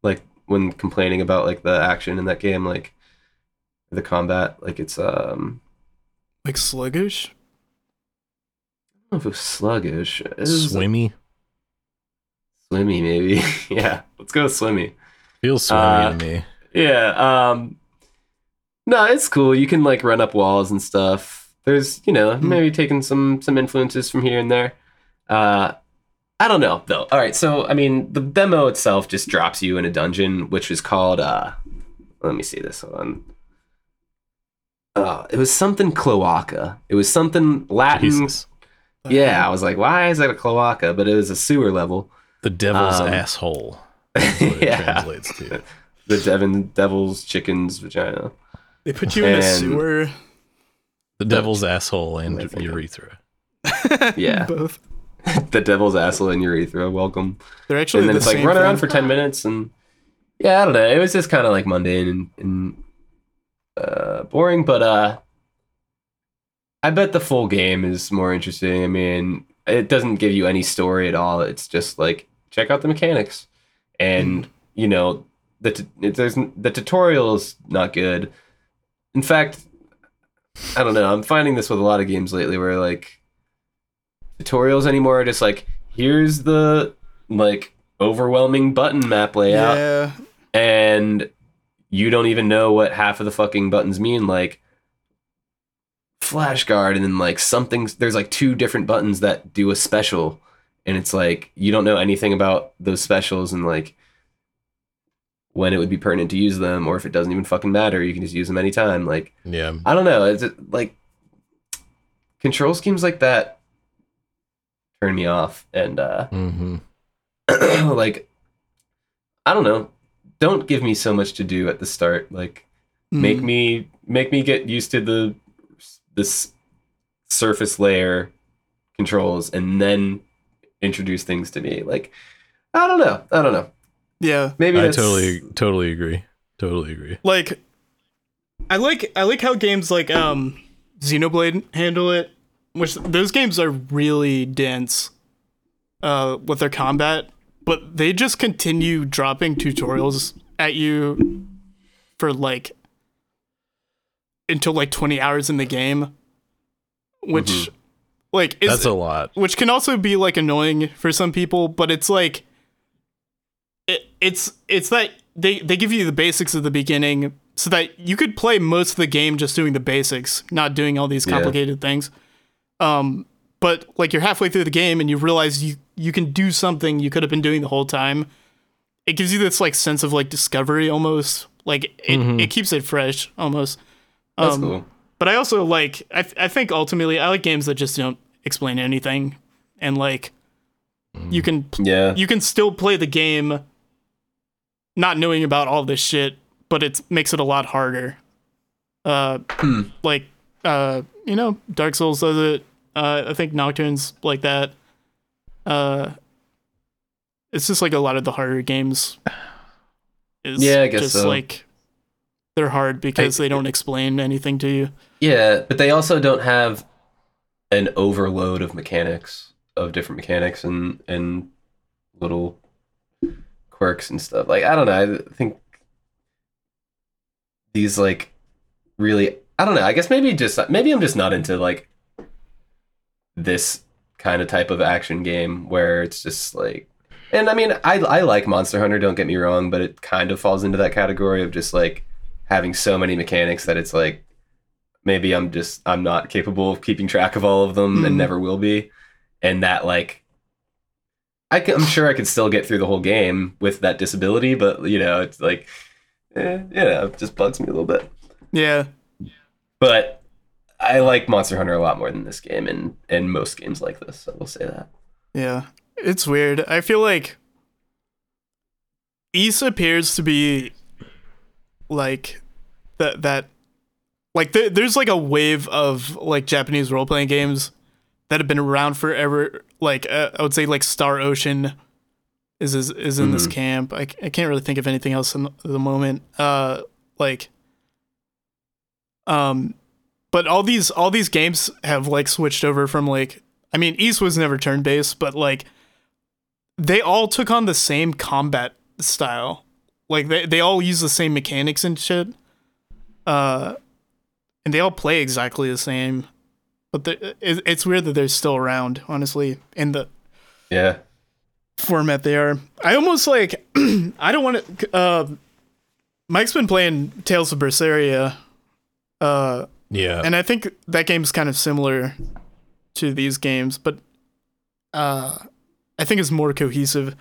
like when complaining about like the action in that game like the combat like it's um like sluggish? I don't know if it was sluggish it was Swimmy. swimmy maybe yeah let's go with swimmy Feels swimmy Uh, to me. Yeah. Um No, it's cool. You can like run up walls and stuff. There's, you know, Hmm. maybe taking some some influences from here and there. Uh I don't know though. All right, so I mean, the demo itself just drops you in a dungeon which is called uh let me see this one. Uh, it was something cloaca. It was something Latin. Jesus. Yeah, I was like, why is that a cloaca? But it was a sewer level. The devil's Um, asshole. That's what it yeah. translates to. The Devon Devil's Chicken's Vagina. They put you in a sewer. The devil's asshole and urethra. Yeah. Both. the devil's asshole in urethra. Welcome. They're actually and then the it's like run around for 10 minutes and yeah i don't know. It was just kind of like mundane and, and uh, boring but uh i bet the full game is more interesting. I mean it doesn't give you any story at all. It's just like check out the mechanics. And you know the t- the tutorial is not good. In fact i don't know. I'm finding this with a lot of games lately where like tutorials anymore just like here's the like overwhelming button map layout Yeah. and you don't even know what half of the fucking buttons mean like flash guard and then like something there's like two different buttons that do a special and it's like you don't know anything about those specials and like when it would be pertinent to use them or if it doesn't even fucking matter you can just use them anytime like Yeah. I don't know. It's like control schemes like that turn me off, and uh, hmm like I don't know. Don't give me so much to do at the start. Like make Mm. me make me get used to the this surface layer controls, and then introduce things to me. Like I don't know. I don't know. Yeah. Maybe I totally, totally agree. Totally agree. Like I like I like how games like um Xenoblade handle it, which those games are really dense uh with their combat, but they just continue dropping tutorials at you for like until like 20 hours in the game, which Mhm. like is That's a lot. which can also be like annoying for some people but it's like it, it's it's that they they give you the basics at the beginning so that you could play most of the game just doing the basics not doing all these Yeah. complicated things um but like you're halfway through the game and you realize you you can do something you could have been doing the whole time it gives you this like sense of like discovery almost like it, Mhm. it keeps it fresh almost That's Um, cool. but I also like I, th- I think ultimately I like games that just don't explain anything and like you can Yeah. you can still play the game not knowing about all this shit, but it makes it a lot harder. Uh Hmm. like uh you know, Dark Souls does it. Uh I think Nocturne's like that. Uh it's just like a lot of the harder games is Yeah, I guess just so. like they're hard because they don't explain anything to you. Yeah, but they also don't have an overload of mechanics of different mechanics and and little quirks and stuff. Like I don't know. I think these like really I don't know. I guess maybe just maybe I'm just not into like this kind of type of action game where it's just like and I mean I I like Monster Hunter, don't get me wrong, but it kind of falls into that category of just like having so many mechanics that it's like maybe I'm just I'm not capable of keeping track of all of them and Mhm. never will be, and that like I can, I'm sure I could still get through the whole game with that disability, but you know it's like eh, yeah, it just bugs me a little bit. Yeah. But I like Monster Hunter a lot more than this game, and and most games like this. I will say that. Yeah. It's weird. I feel like East appears to be like that that like th- there's like a wave of like Japanese role playing games that have been around forever. Like uh, I would say like Star Ocean is is, is in this Mhm. camp. I, I can't really think of anything else in the, the moment. Uh like um but all these all these games have like switched over from like I mean East was never turn based, but like they all took on the same combat style. Like they they all use the same mechanics and shit. Uh and they all play exactly the same. But the, it, it's weird that they're still around, honestly, in the Yeah. format they are. I almost like I don't want to. Uh, Mike's been playing Tales of Berseria, uh, Yeah. and I think that game's kind of similar to these games, but uh, I think it's more cohesive.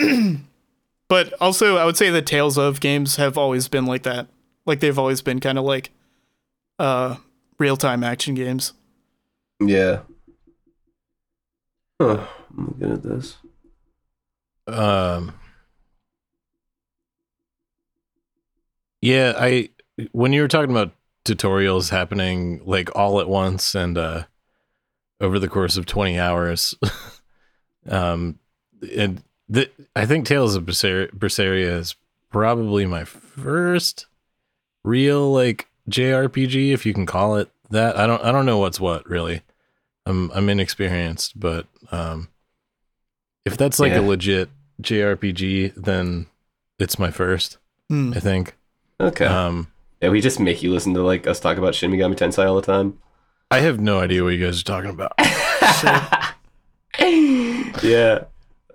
but also, I would say the Tales of games have always been like that. Like they've always been kind of like uh, real time action games. Yeah. Huh. I'm looking at this. Um. Yeah, I when you were talking about tutorials happening like all at once and uh over the course of 20 hours um and the, I think Tales of Berser- Berseria is probably my first real like JRPG if you can call it that. I don't I don't know what's what really. I'm I'm inexperienced, but um if that's like Yeah. a legit JRPG, then it's my first, Hmm. I think. Okay. Um yeah, we just make you listen to like us talk about Shin Megami Tensei all the time. I have no idea what you guys are talking about. yeah.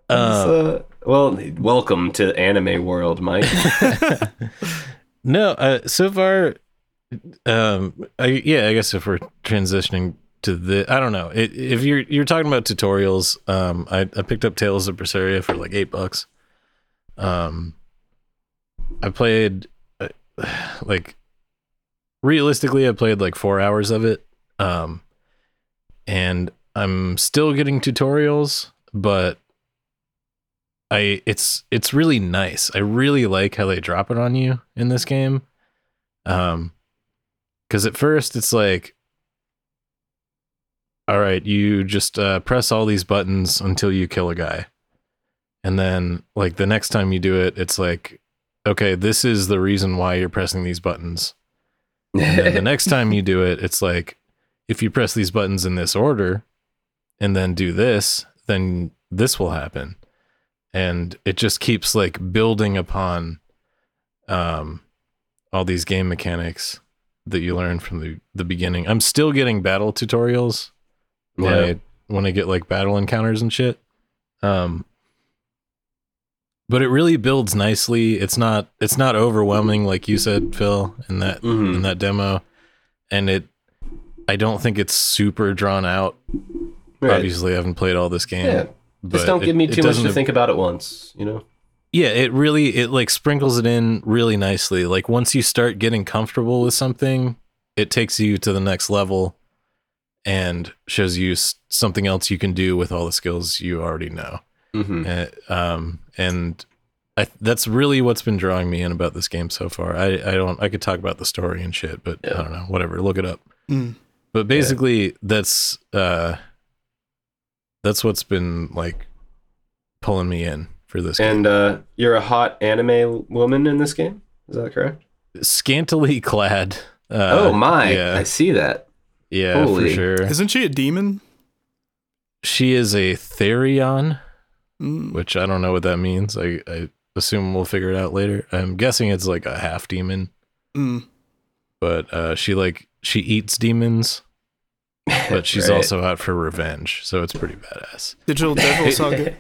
Uh, So, well, welcome to anime world, Mike. no, uh, so far, um, I, yeah, I guess if we're transitioning to the, I don't know, it, if you're you're talking about tutorials, um, I, I picked up Tales of Berseria for like eight bucks. Um, I played, like, realistically, I played like four hours of it, um, and I'm still getting tutorials, but I it's it's really nice. I really like how they drop it on you in this game. Um cuz at first it's like all right, you just uh, press all these buttons until you kill a guy. And then like the next time you do it, it's like okay, this is the reason why you're pressing these buttons. And then the next time you do it, it's like if you press these buttons in this order and then do this, then this will happen. And it just keeps like building upon um all these game mechanics that you learn from the, the beginning. I'm still getting battle tutorials when Yeah. I when I get like battle encounters and shit. Um but it really builds nicely. It's not it's not overwhelming like you said, Phil, in that Mhm. in that demo. And it I don't think it's super drawn out. Right. Obviously, I haven't played all this game. Yeah. Just don't it- give me too much to think about at once, you know? Yeah, it really it like sprinkles it in really nicely. Like once you start getting comfortable with something, it takes you to the next level and shows you something else you can do with all the skills you already know. hmm Uh, um, and I, that's really what's been drawing me in about this game so far. I, I don't I could talk about the story and shit, but Yeah. I don't know. Whatever, look it up. Mm. But basically, that's uh, that's what's been like pulling me in for this game. And uh, you're a hot anime woman in this game? Is that correct? Scantily clad. Uh, oh, my. Yeah, I see that. yeah, Holy. for sure. Isn't she a demon? She is a Therion, Mm. which I don't know what that means. I, I assume we'll figure it out later. I'm guessing it's like a half demon, Mm. but uh, she like she eats demons, but she's Right. also out for revenge. So it's pretty badass. Digital Devil Saga.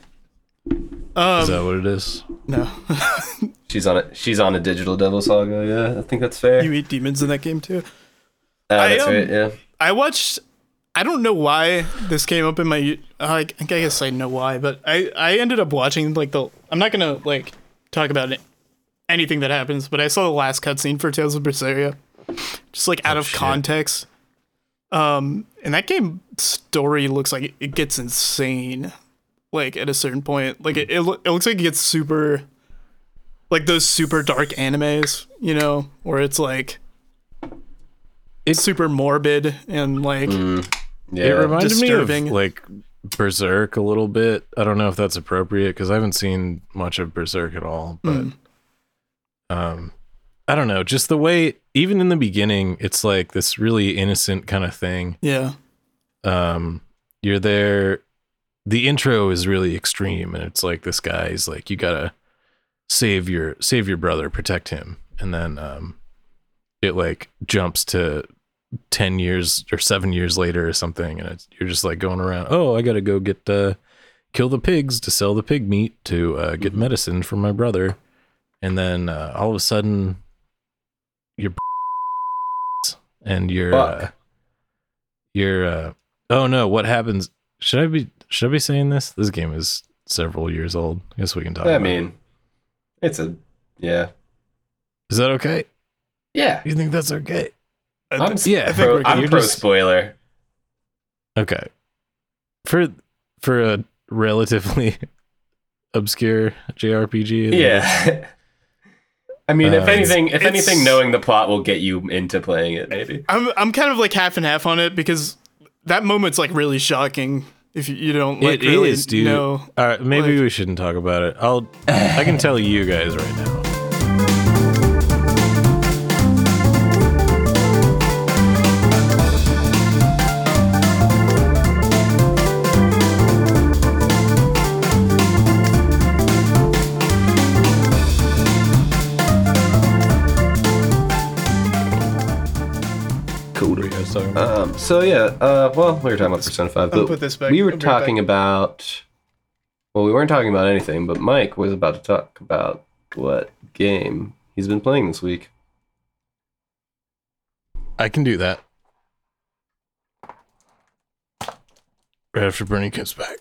Um, Is that what it is? no. she's on a she's on a digital devil saga. Yeah, I think that's fair. you eat demons in that game too. Ah, I, that's um, right. Yeah. I watched. I don't know why this came up in my. I, I guess I know why, but I I ended up watching like the. I'm not gonna like talk about it, anything that happens, but I saw the last cutscene for Tales of Berseria, just like out Oh, of shit. context. Um, and that game story looks like it gets insane. Like at a certain point, like it, it, loo- it looks like it gets super, like those super dark animes, you know, where it's like it's super morbid and like Mm, It yeah. reminded me of like Berserk a little bit. I don't know if that's appropriate because I haven't seen much of Berserk at all. But Mm. um, I don't know. Just the way, even in the beginning, it's like this really innocent kind of thing. yeah, um you're there the intro is really extreme and it's like this guy's like you gotta save your save your brother protect him and then um it like jumps to 10 years or 7 years later or something and it's, you're just like going around oh i gotta go get uh kill the pigs to sell the pig meat to uh, get Mhm. medicine for my brother and then uh, all of a sudden you're and you're uh, you're uh oh no what happens should i be should i be saying this this game is several years old i guess we can talk I about it. mean, it's a yeah. is that okay Yeah. you think that's okay I'm, yeah, I think pro, I'm pro just- spoiler. okay for for a relatively obscure jrpg Yeah. I mean, if Um, anything, if it's- anything, knowing the plot will get you into playing it. Maybe. I'm I'm kind of like half and half on it because that moment's like really shocking if you, you don't like It really is, dude. know. all right maybe Like- we shouldn't talk about it i'll i can tell you guys right now So yeah. Uh. Well, we were talking about Persona Five, I'm gonna but put this back. we were I'll be right talking back. about. Well, we weren't talking about anything, but Mike was about to talk about what game he's been playing this week. I can do that. Right after Bernie comes back.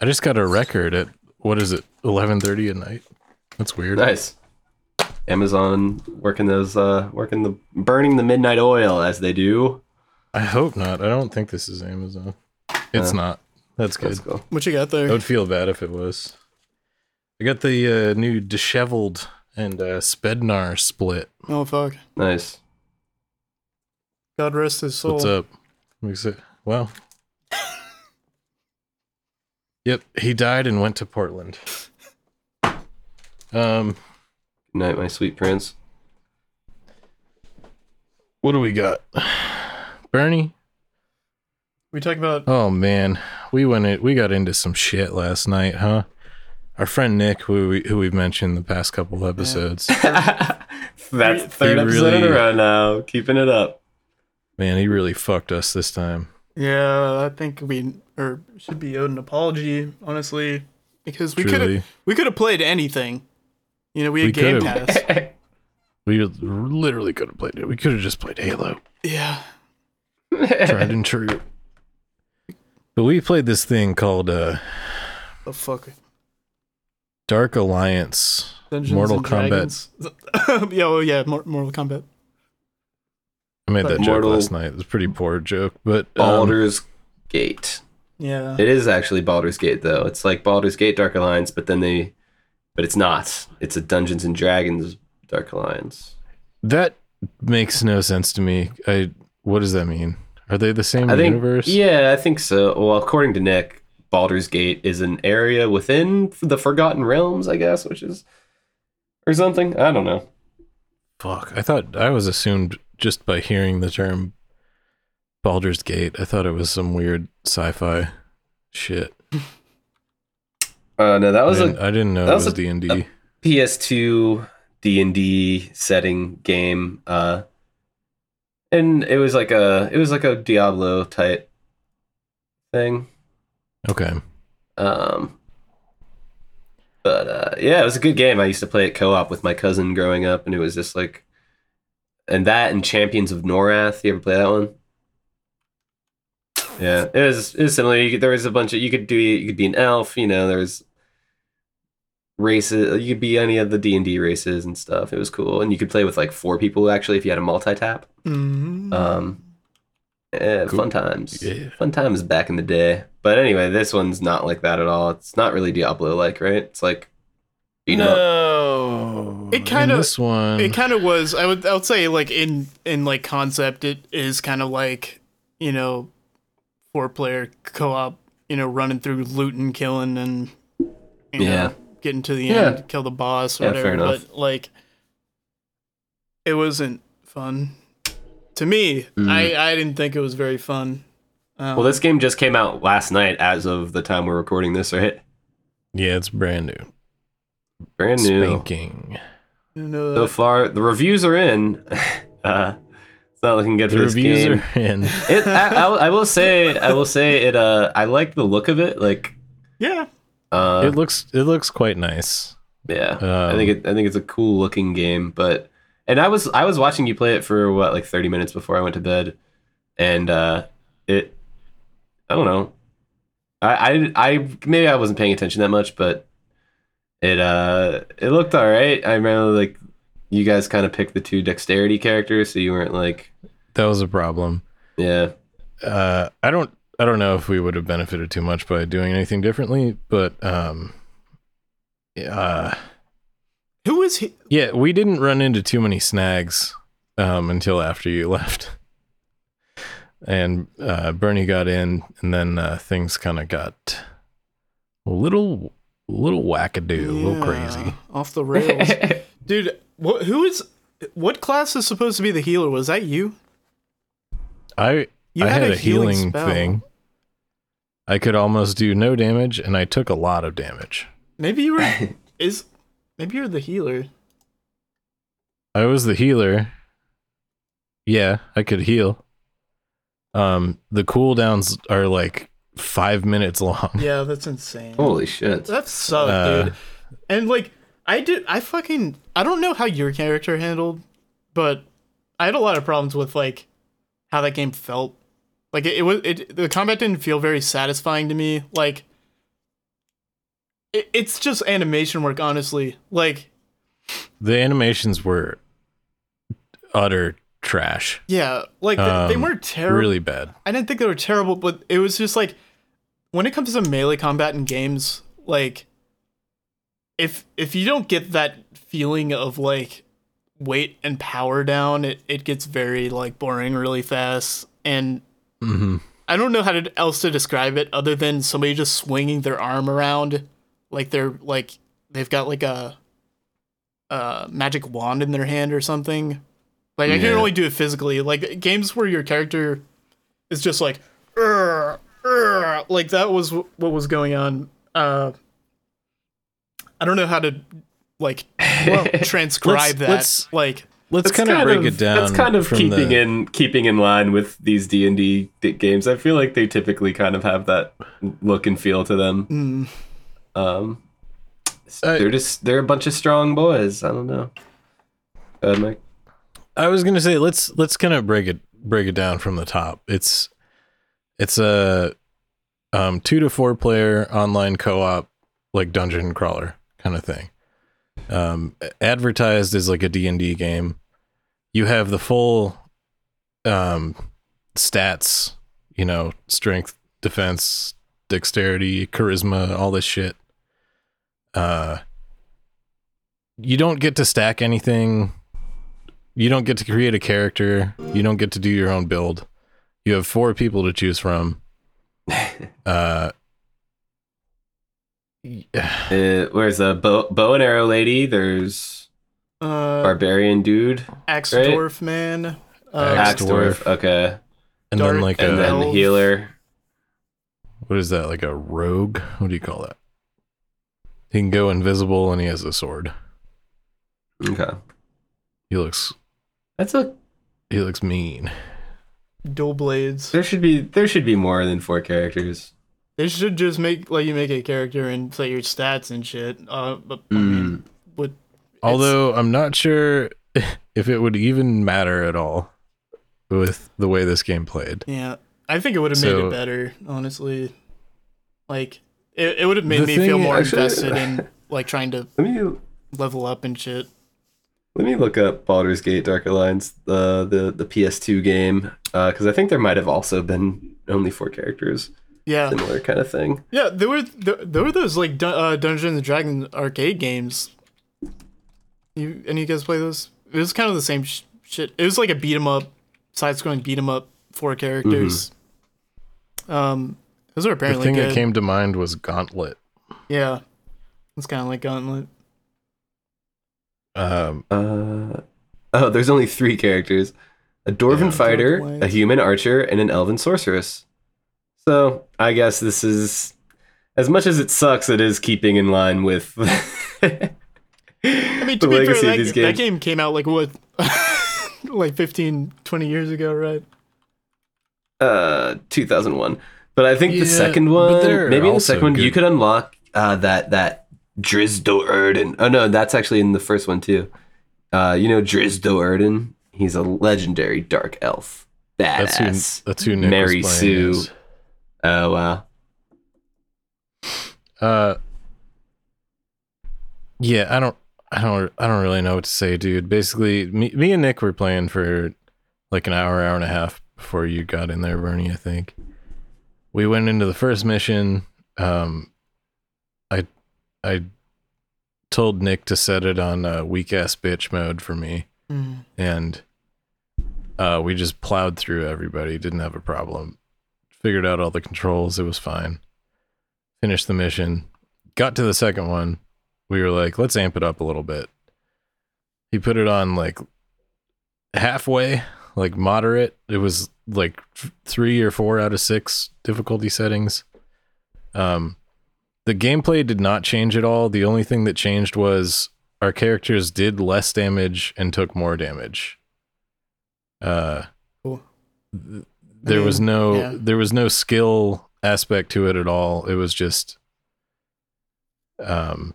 I just got a record at what is it, eleven thirty at night? That's weird. Nice. Amazon working those, uh, working the burning the midnight oil as they do. I hope not. I don't think this is Amazon. It's Uh, not. That's good. Let's go. What you got there? I would feel bad if it was. I got the uh, new disheveled and uh, Spednar split. Oh fuck! Nice. God rest his soul. What's up? Makes it well. yep, he died and went to Portland. Um, Good night, my sweet prince. what do we got? Bernie? We talk about Oh man, we went in, we got into some shit last night, huh? Our friend Nick, who we, who we've mentioned the past couple of episodes, That's He third episode in a really- row now. Keeping it up. man, he really fucked us this time. yeah. I think we or should be owed an apology, honestly, because we could have we could have played anything. You know, we had We Game. Pass. we literally could have played it. We could have just played Halo, yeah. Tried and true. But we played this thing called uh, The fuck. Dark Alliance. Dungeons Mortal and Kombat. Yeah, oh yeah, Mortal Kombat. I made that joke last night. It was a pretty poor joke, but um, Baldur's Gate. Yeah. It is actually Baldur's Gate though. It's like Baldur's Gate Dark Alliance, but then they but it's not. It's a Dungeons and Dragons Dark Alliance. that makes no sense to me. I what does that mean? Are they the same I think universe? Yeah, I think so. Well, according to Nick, Baldur's Gate is an area within the Forgotten Realms, I guess, which is or something. I don't know. Fuck. I thought I was assumed just by hearing the term Baldur's Gate. I thought it was some weird sci-fi shit. Uh no, that I was didn't, a I didn't know that it was was a- D and D. PS2 D&D setting game uh and it was like a it was like a Diablo type thing. Okay. Um but uh yeah, it was a good game. I used to play it co-op with my cousin growing up and it was just like and that and Champions of Norath. You ever play that one? Yeah, it was it was similar. You could, there was a bunch of you could do you could be an elf, you know, there was races. You could be any of the D and D races and stuff. It was cool, and you could play with like four people actually if you had a multi tap. Mhm. Um, eh, Cool. fun times. Yeah. Fun times back in the day. But anyway, this one's not like that at all. It's not really Diablo like, right? It's like you know, no. It kinda- this one. it kind of was. I would I would say like in in like concept, it is kind of like you know, four player co op. You know, running through looting, killing, and you Yeah. know, getting to the Yeah. end, kill the boss, or Yeah, whatever. fair enough. But like, it wasn't fun to me. Mm. I I didn't think it was very fun. Um, well, this game just came out last night as of the time we're recording this, right? yeah, it's brand new. Brand new. Spanking. So far, the reviews are in. uh, it's not looking good The for this reviews game. are in. It, I, I, I will say, I will say it. Uh, I like the look of it. Like, yeah. Uh, it looks it looks quite nice. yeah, I Um, think it, I think it's a cool looking game. But and I was I was watching you play it for what like thirty minutes before I went to bed, and uh, it, I don't know, I, I I maybe I wasn't paying attention that much, but it uh it looked all right. I remember like you guys kind of picked the two dexterity characters, so you weren't like That was a problem. yeah. Uh, I don't I don't know if we would have benefited too much by doing anything differently, but um, uh, Who is he? yeah, we didn't run into too many snags um, until after you left, and uh, Bernie got in, and then uh, things kind of got a little little wackadoo, a little crazy. Off the rails. Dude, what, who is. What class is supposed to be the healer? Was that you? I You I had, a healing, spell. thing. I could almost do no damage, and I took a lot of damage. Maybe you were. is Maybe you're the healer. I was the healer. Yeah, I could heal. Um, the cooldowns are like five minutes long. Yeah, that's insane. Holy shit! That sucked, Uh, dude. And like, I did. I fucking. I don't know how your character handled, but I had a lot of problems with like how that game felt. Like it, it was. It the combat didn't feel very satisfying to me. Like. It, it's just animation work, honestly. Like, The animations were utter trash. yeah, like they, they Um, weren't terrible. Really bad. I didn't think they were terrible, but it was just like when it comes to melee combat in games, like if if you don't get that feeling of like weight and power down, it, it gets very like boring really fast. And hmm I don't know how to, else to describe it other than somebody just swinging their arm around like they're like they've got like a a magic wand in their hand or something. Like I can only do it physically. Like games where your character is just like "Urgh, urgh," like that was wh- what was going on. Uh I don't know how to like well, transcribe Let's- that. let's- like Let's That's kind of break it down. That's kind of keeping the- in keeping in line with these D and D games. I feel like they typically kind of have that look and feel to them. mm, Um, Uh, they're just they're a bunch of strong boys. I don't know. Go ahead, Mike. I was gonna say let's let's kind of break it break it down from the top. It's it's a um two to four player online co op like dungeon crawler kind of thing. Um, advertised as like a D and D game. You have the full um stats, you know, strength, defense, dexterity, charisma, all this shit. Uh, you don't get to stack anything you don't get to create a character. You don't get to do your own build. You have four people to choose from. Uh. Uh, where's the bow, bow and arrow lady? There's uh barbarian dude, Axe right? Dwarf man. Uh, Axe axe dwarf. Okay, and Dark then like and a then elf. healer. what is that? Like a rogue? What do you call that? He can go invisible and he has a sword. Okay, He looks that's a. he looks mean. dual blades. There should be there should be more than four characters. They should just make let you make a character and play your stats and shit. Uh, but I mean, hmm. would Although I'm not sure if it would even matter at all with the way this game played. yeah, I think it would have made So- it better. Honestly, like it, it would have made me feel more Actually- invested in like trying to Let me level up and shit. let me look up Baldur's Gate Dark Alliance, uh, the the the PS2 game, uh, because I think there might have also been only four characters, Yeah, similar kind of thing. yeah. There were there, there were those like Dun- uh, Dungeons and Dragons arcade games. You any of you guys play those? It was kind of the same sh- shit. It was like a beat 'em up, side scrolling beat 'em up, four characters. Um, those are apparently The apparently thing good. that came to mind was Gauntlet. yeah, it's kind of like Gauntlet. Um, Uh, oh, there's only three characters: a dwarven Yeah. fighter, a human archer, and an elven sorceress. So I guess this is, as much as it sucks, it is keeping in line with. I mean, to the be fair, legacy that, of these that games. game came out like what, like 15, 20 years ago, right? uh 2001 but i think Yeah, the second one maybe in the also second one you could unlock uh that that Drizzt Do'Urden. Oh no, that's actually in the first one too. Uh you know Drizzt Do'Urden? He's a legendary dark elf. badass. that's who. Badass. That's who Nick Mary playing Sue. as. Oh wow. Uh, yeah, I don't, I don't, I don't really know what to say, dude. Basically, me, me and Nick were playing for like an hour, hour and a half before you got in there, Bernie. I think we went into the first mission. Um, I, I told Nick to set it on uh, weak ass bitch mode for me, Mm. and uh, we just plowed through everybody. Didn't have a problem. Figured out all the controls. It was fine. Finished the mission. Got to the second one. We were like, let's amp it up a little bit. He put it on like halfway, like moderate. It was like three or four out of six difficulty settings. Um, the gameplay did not change at all. The only thing that changed was our characters did less damage and took more damage. Uh, Cool. th- there was mean, no yeah. there was no skill aspect to it at all. It was just, um,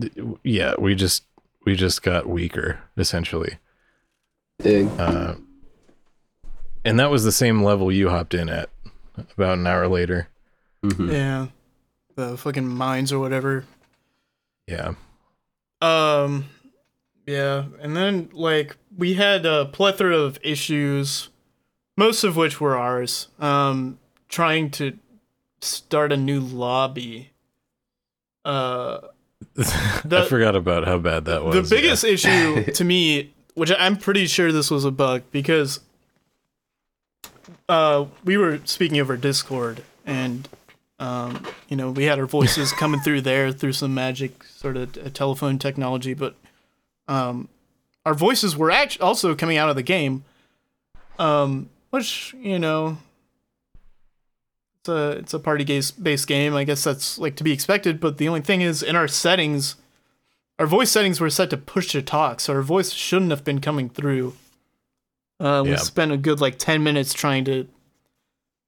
th- yeah, we just we just got weaker essentially. Dig. Uh, and that was the same level you hopped in at about an hour later. Mhm. Yeah, the fucking mines or whatever. Yeah. Um, yeah, and then like we had a plethora of issues, most of which were ours. Um, trying to start a new lobby. Uh, I The- forgot about how bad that was. the yeah. biggest issue to me, which I'm pretty sure this was a bug, because uh, we were speaking over Discord, and um, you know we had our voices coming through there through some magic sort of uh, telephone technology, but um, our voices were actually also coming out of the game, um, which you know. It's a it's a party based game. I guess that's like to be expected. But the only thing is, in our settings, our voice settings were set to push to talk, so our voice shouldn't have been coming through. Uh, we Yeah. spent a good like ten minutes trying to.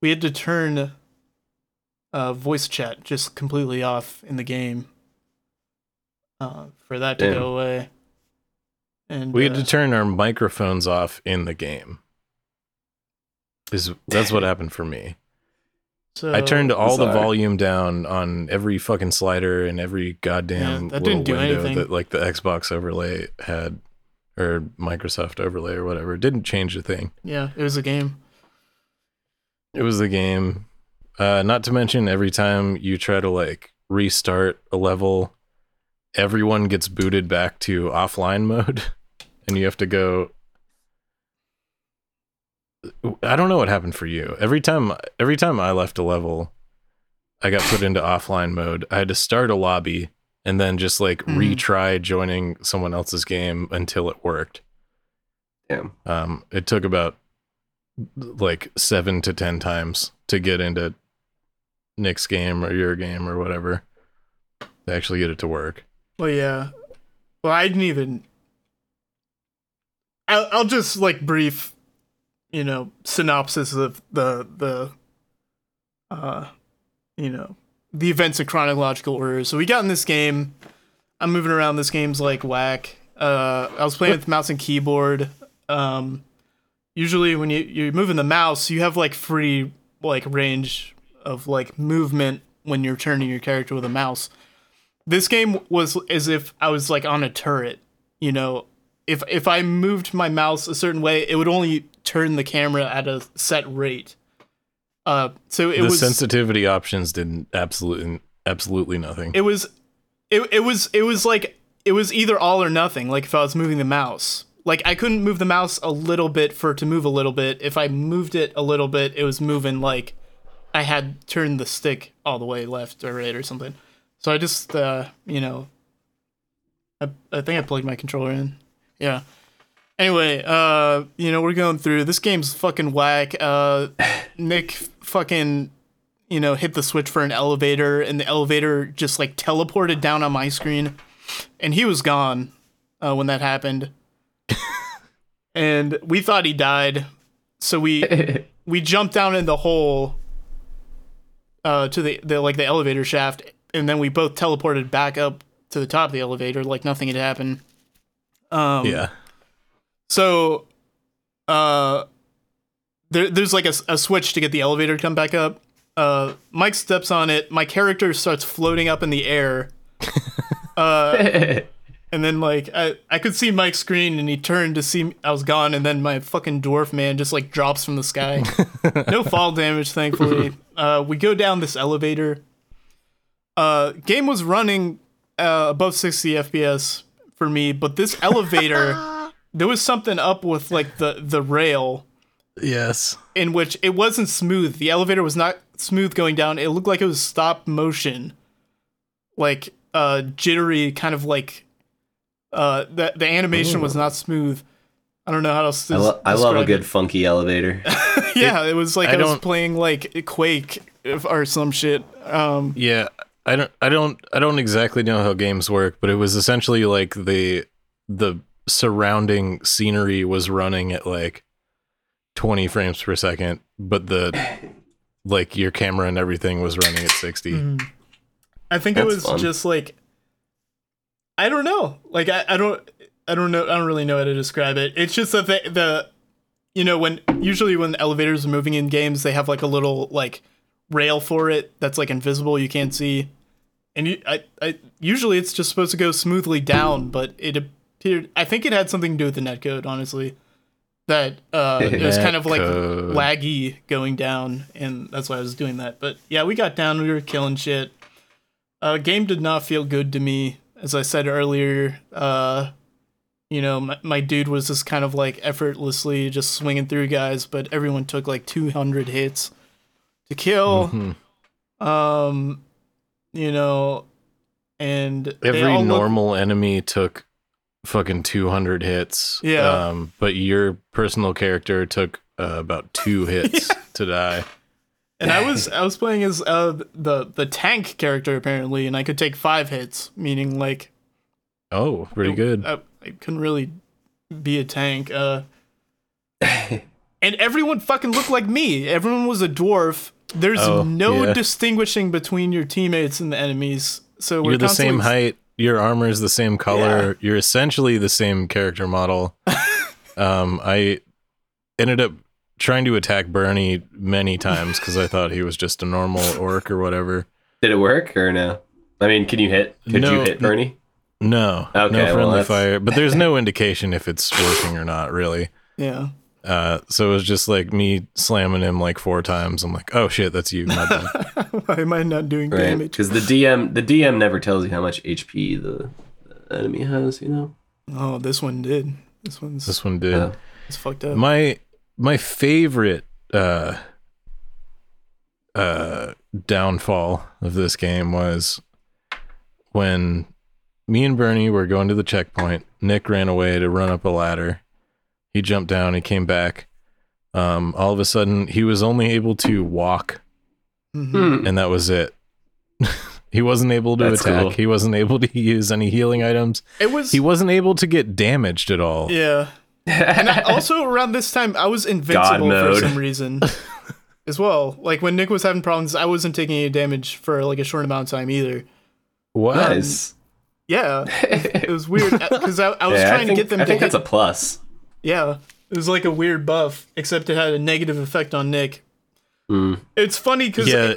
We had to turn uh, voice chat just completely off in the game uh, for that to Damn. go away. And We had uh, to turn our microphones off in the game. Is that's what happened for me. so, I turned all the volume down on every fucking slider and every goddamn Yeah, that little didn't do window anything. that like the Xbox overlay had or Microsoft overlay or whatever. It didn't change a thing. Yeah, it was a game. It was the game. Uh, not to mention every time you try to like restart a level, everyone gets booted back to offline mode, and you have to go. I don't know what happened for you. Every time, every time I left a level, I got put into offline mode. I had to start a lobby and then just like Mhm. retry joining someone else's game until it worked. Damn. Um, it took about like seven to ten times to get into Nick's game or your game or whatever to actually get it to work. Well, yeah. Well, I didn't even. I'll, I'll just like brief, you know, synopsis of the the, uh, you know, the events in chronological order. So we got in this game. I'm moving around. This game's like whack. Uh, I was playing with mouse and keyboard. Um, usually when you you're moving the mouse, you have like free like range of like movement when you're turning your character with a mouse. This game was as if I was like on a turret. You know, if if I moved my mouse a certain way, it would only turn the camera at a set rate. Uh, so it was the was sensitivity options didn't absolutely absolutely nothing. it was it, it was it was like it was either all or nothing like if i was moving the mouse like i couldn't move the mouse a little bit for it to move a little bit if i moved it a little bit it was moving like i had turned the stick all the way left or right or something so i just uh you know i, I think i plugged my controller in. Yeah. Anyway uh you know we're going through this game's fucking whack. Uh nick fucking you know, hit the switch for an elevator, and the elevator just like teleported down on my screen, and he was gone uh, when that happened. and we thought he died, so we we jumped down in the hole uh, to the, the like the elevator shaft, and then we both teleported back up to the top of the elevator like nothing had happened. Um, yeah. so, uh, there, there's like a, a switch to get the elevator to come back up. Uh, Mike steps on it. My character starts floating up in the air. Uh, and then like I, I could see Mike's screen, and he turned to see I was gone, and then my fucking dwarf man just like drops from the sky. no fall damage, thankfully. Uh, we go down this elevator. Uh, game was running uh, above 60 FPS for me, but this elevator, there was something up with like the the rail Yes. in which it wasn't smooth. The elevator was not smooth going down. It looked like it was stop motion, like uh jittery, kind of like uh the the animation was not smooth. I don't know how else to I, lo- I love a good it. funky elevator. yeah, it was like I I, was playing like Quake or some shit. Um, Yeah. I don't I don't I don't exactly know how games work, but it was essentially like the the surrounding scenery was running at like 20 frames per second, but the like your camera and everything was running at 60. Mm. I think it was fun. just like I don't know. Like I, I don't I don't know I don't really know how to describe it. It's just that the, the you know when usually when elevators are moving in games they have like a little like rail for it that's like invisible you can't see. And you, I, I usually it's just supposed to go smoothly down, but it appeared I think it had something to do with the netcode, honestly. That uh it was kind of like laggy going down, and that's why I was doing that. But yeah, we got down, we were killing shit. Uh, game did not feel good to me, as I said earlier. Uh, you know, my, my dude was just kind of like effortlessly just swinging through guys, but everyone took like 200 hits to kill. Mhm. Um, you know, and Every all look- normal enemy took fucking 200 hits. Yeah. Um, but your personal character took uh, about two hits to die. And I was I was playing as uh the the tank character apparently, and I could take five hits, meaning like Oh, pretty good. I, I couldn't really be a tank. Uh, and everyone fucking looked like me. Everyone was a dwarf. There's Oh, no yeah. distinguishing between your teammates and the enemies. So we're You're the same constantly- height. Your armor is the same color. You're essentially the same character model. um, I ended up trying to attack Bernie many times because I thought he was just a normal orc or whatever. Did it work or no? I mean, can you hit? Could No. you hit Bernie? No, Okay, no friendly that's- fire, but there's no indication if it's working or not, really. Yeah. Uh, so it was just like me slamming him like four times. I'm like, oh shit, that's you. My. Why am I not doing Right. damage? Because the DM, the DM never tells you how much HP the, the enemy has. You know. Oh, this one did. This one's this one did. Yeah. it's fucked up. my my favorite uh uh downfall of this game was when me and Bernie were going to the checkpoint. Nick ran away to run up a ladder. He jumped down, he came back. Um all of a sudden he was only able to walk Mhm. Hmm. and that was it. he wasn't able to That's attack. cool. He wasn't able to use any healing items. It was He wasn't able to get damaged at all. yeah. And I, also around this time, I was invincible for some reason, as well. Like when Nick was having problems, I wasn't taking any damage for like a short amount of time either. What? Nice. Yeah, it was weird because I, I was Yeah, I trying think- to get them I to think hit. that's a plus. Yeah, it was like a weird buff, except it had a negative effect on Nick. Hmm. It's funny because Yeah.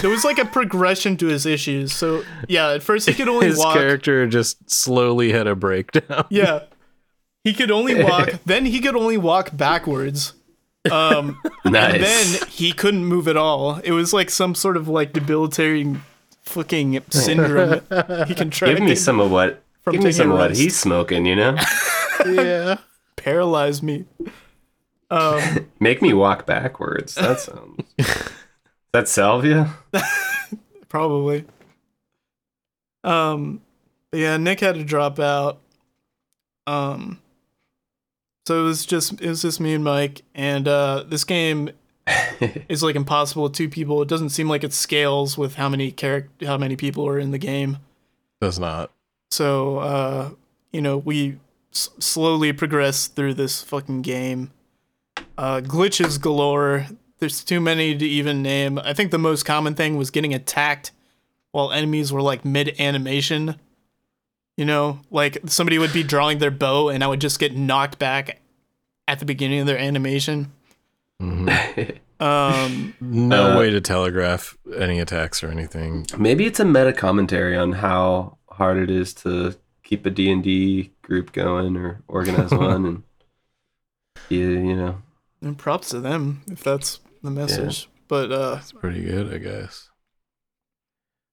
there was like a progression to his issues. So yeah, at first he could only His walk. character just slowly had a breakdown. Yeah, he could only walk. then he could only walk backwards. Um, Nice. and then he couldn't move at all. It was like some sort of like debilitating fucking syndrome he contracted. give me some of what. From Give me some of what he's smoking. You know, yeah. Paralyzed me. Um, make me walk backwards. That sounds. That salvia. probably. Um, but yeah, Nick had to drop out. Um, so it was just it was just me and Mike, and uh, this game is like impossible with two people. It doesn't seem like it scales with how many character how many people are in the game. Does not. So uh, you know we s- slowly progress through this fucking game. Uh, glitches galore. There's too many to even name. I think the most common thing was getting attacked while enemies were like mid animation. You know, like somebody would be drawing their bow and I would just get knocked back at the beginning of their animation. Mhm. Um, No Uh, way to telegraph any attacks or anything. Maybe it's a meta commentary on how hard it is to keep a D&D group going or organize one and you, you know. and props to them if that's the message. But uh, It's pretty good, I guess.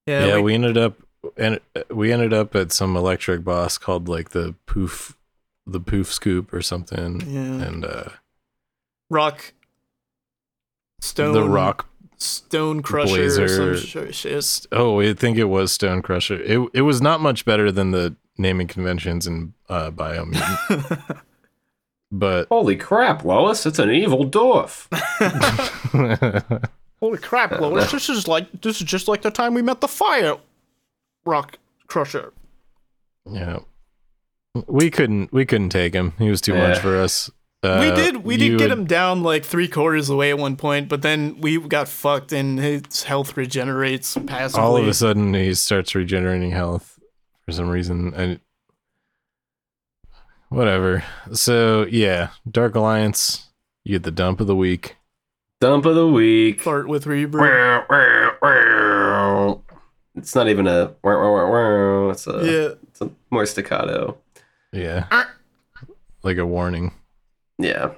yeah, Yeah, we- we, ended up and we ended up at some electric boss called like the poof the poof scoop or something. yeah, And uh rock, stone, the rock stone crusher, or some Blazer. sh- oh, I think it was Stone Crusher. It it was not much better than the naming conventions in uh Biomutant. but Holy crap, Lois, it's an evil dwarf. Holy crap, Lois! This is like this is just like the time we met the fire rock crusher. yeah. We couldn't we couldn't take him. He was too much for us. Uh, we did we you did get had- him down like three quarters of the way at one point, but then we got fucked and his health regenerates passively. all of a sudden he starts regenerating health for some reason and whatever so yeah dark alliance you get the dump of the week Dump of the week. fart with reverb. It's not even a it's a, Yeah, it's a more staccato. yeah Ah. like a warning Yeah.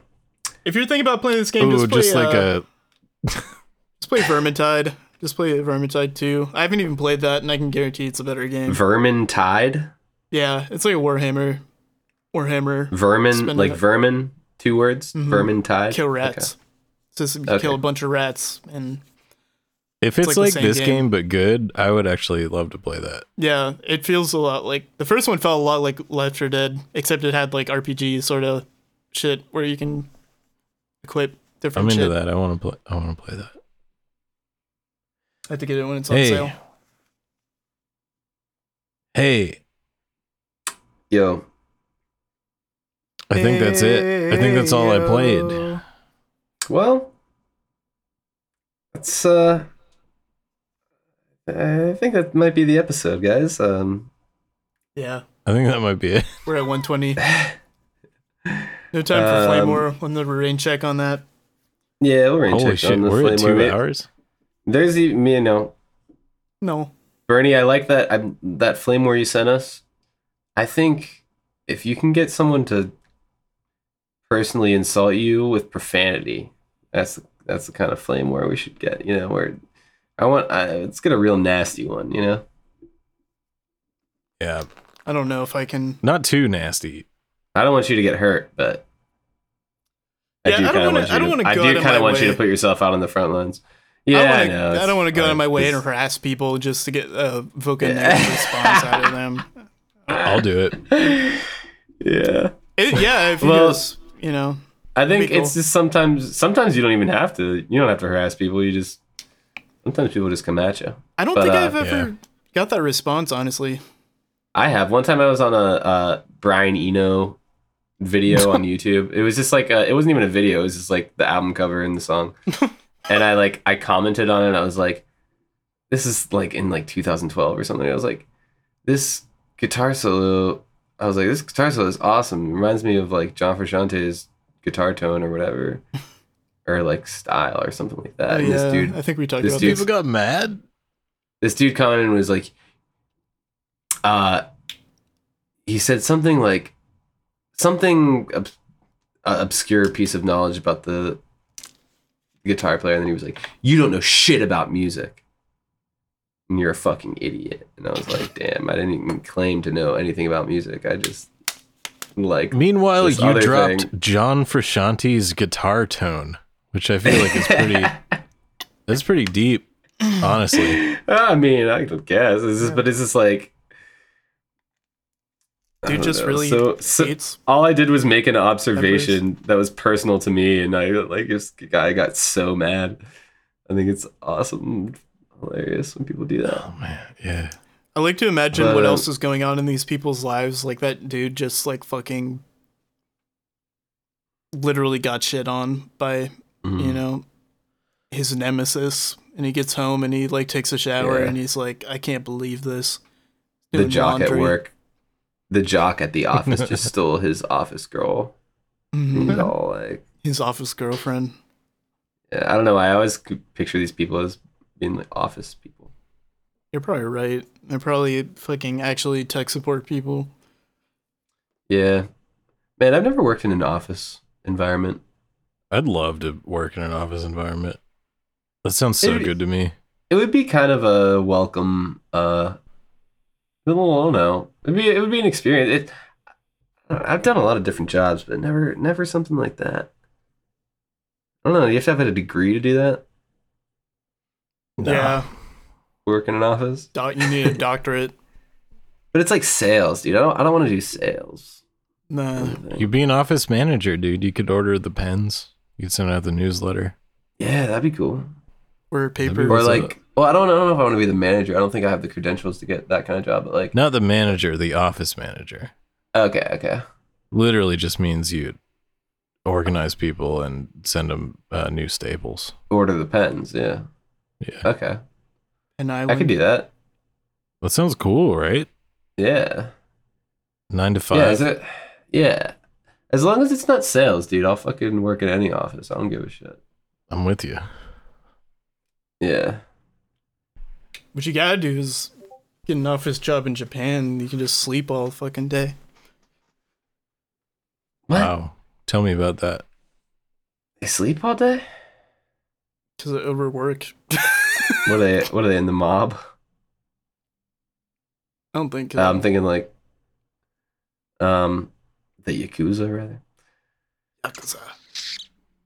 if you're thinking about playing this game, Ooh, just play just like uh, a just play Vermintide. Just play Vermintide 2. I haven't even played that, and I can guarantee it's a better game. Vermin tide? yeah, it's like a Warhammer. Warhammer Vermin Spin like it. vermin, two words. Mhm. Vermin tide. kill rats. Just you Okay. kill a bunch of rats, and if It's it's, like like, this game. game. but good i would actually love to play that yeah, it feels a lot like the first one felt a lot like Left 4 Dead, except it had like RPG sort of shit where you can equip different i'm shit. into that i want to play i want to play that I have to get it when it's on hey sale. hey Yo. i think that's it i think that's all i played Well, that's uh I think that might be the episode, guys. Um Yeah, i think that might be it we're at 120. No time for flame Um, war. We'll never rain check on that. yeah, we'll rain holy check shit on the we're at two war. hours There's the me you know, No. Bernie, I like that I, that flame where you sent us. I think if you can get someone to personally insult you with profanity, that's that's the kind of flame where we should get. You know, where I want I, let's get a real nasty one. You know, yeah I don't know if I can. not too nasty I don't want you to get hurt, but I Yeah, do I don't kind of wanna- want you. I don't to, wanna I do kind of want you to put yourself out on the front lines. I Yeah, don't I, wanna. I don't want to go out of my way and harass people just to get uh, a Yeah. negative response out of them. i'll do it yeah. It, yeah, if you Well, just, you know, I think cool. it's just sometimes sometimes you don't even have to you don't have to harass people. You just sometimes people just come at you. I don't But, think uh, I've ever yeah. got that response, honestly. I have one time I was on a uh, Brian Eno video on YouTube. It was just like uh it wasn't even a video. It was just like the album cover and the song. and I like I commented on it. and I was like, this is like in like 2012 or something. I was like, this guitar solo. I was like, this guitar solo is awesome. It reminds me of like John Frusciante's guitar tone or whatever. or like style or something like that. Oh, and yeah, this dude I think we talked about dude- People got mad. this dude commented and was like uh he said something like something ob- obscure piece of knowledge about the guitar player and then he was like you don't know shit about music and you're a fucking idiot and i was like damn i didn't even claim to know anything about music i just like Meanwhile, you dropped thing. John Frusciante's guitar tone, which I feel like is pretty. that's pretty deep, honestly. i mean i guess but it's just like Dude just know. really so, so hates. all I did was make an observation that was personal to me, and I like this guy got so mad. I think it's awesome, hilarious when people do that. Oh man, yeah. I like to imagine But, what um, else is going on in these people's lives. Like that dude just like fucking literally got shit on by Mhm. you know his nemesis, and he gets home and he like takes a shower Yeah. and he's like, I can't believe this. the Doing jock at work, the jock at the office just stole his office girl. Mhm. He's all like, His office girlfriend. yeah, I don't know. I always could picture these people as being like office people. You're probably right. They're probably fucking actually tech support people. Yeah, man, I've never worked in an office environment. I'd love to work in an office environment. That sounds so Maybe- good to me. It would be kind of a welcome. uh I don't know. It'd be it would be an experience. It, I've done a lot of different jobs, but never never something like that. I don't know. You have to have a degree to do that. No. Yeah, Work in an office, doc- you need a doctorate. but it's like sales, dude. I don't. I don't want to do sales. Nah. You'd be an office manager, dude. You could order the pens. You could send out the newsletter. Yeah, that'd be cool. Or be paper. Or What's like, well, I don't, I don't know if I want to be the manager. I don't think I have the credentials to get that kind of job. But like, Not the manager, the office manager. okay, okay, Literally just means you organize people and send them uh, new staples. order the pens. Yeah, Yeah. okay, and I, I could do that. That sounds cool, right? Yeah. Nine to five. Yeah, is it? Yeah. As long as it's not sales, dude, I'll fucking work in any office. I don't give a shit. I'm with you. Yeah. What you gotta do is get an office job in Japan. You can just sleep all fucking day. What? Wow. Tell me about that. They sleep all day? Because I overwork. What are they? What are they in the mob? I don't think. Uh, I'm thinking like, um, the yakuza rather. Yakuza.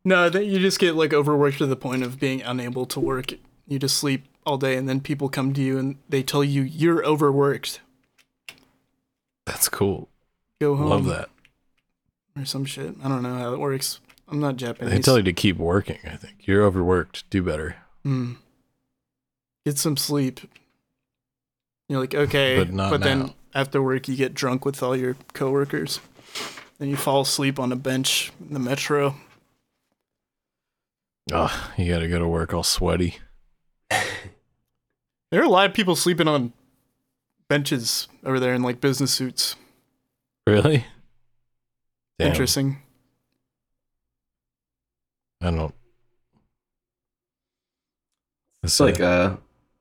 No, that you just get like overworked to the point of being unable to work. You just sleep all day, and then people come to you and they tell you you're overworked. That's cool. Go home. Love that. Or some shit. I don't know how it works. I'm not Japanese. They tell you to keep working, I think. You're overworked. Do better. Hmm. Get some sleep. You're like, okay, But not then now. after work you get drunk with all your coworkers. Then you fall asleep on a bench in the metro. Oh, you got to go to work all sweaty. There are a lot of people sleeping on benches over there in like business suits. Really? Damn. Interesting. I don't. It's like, uh,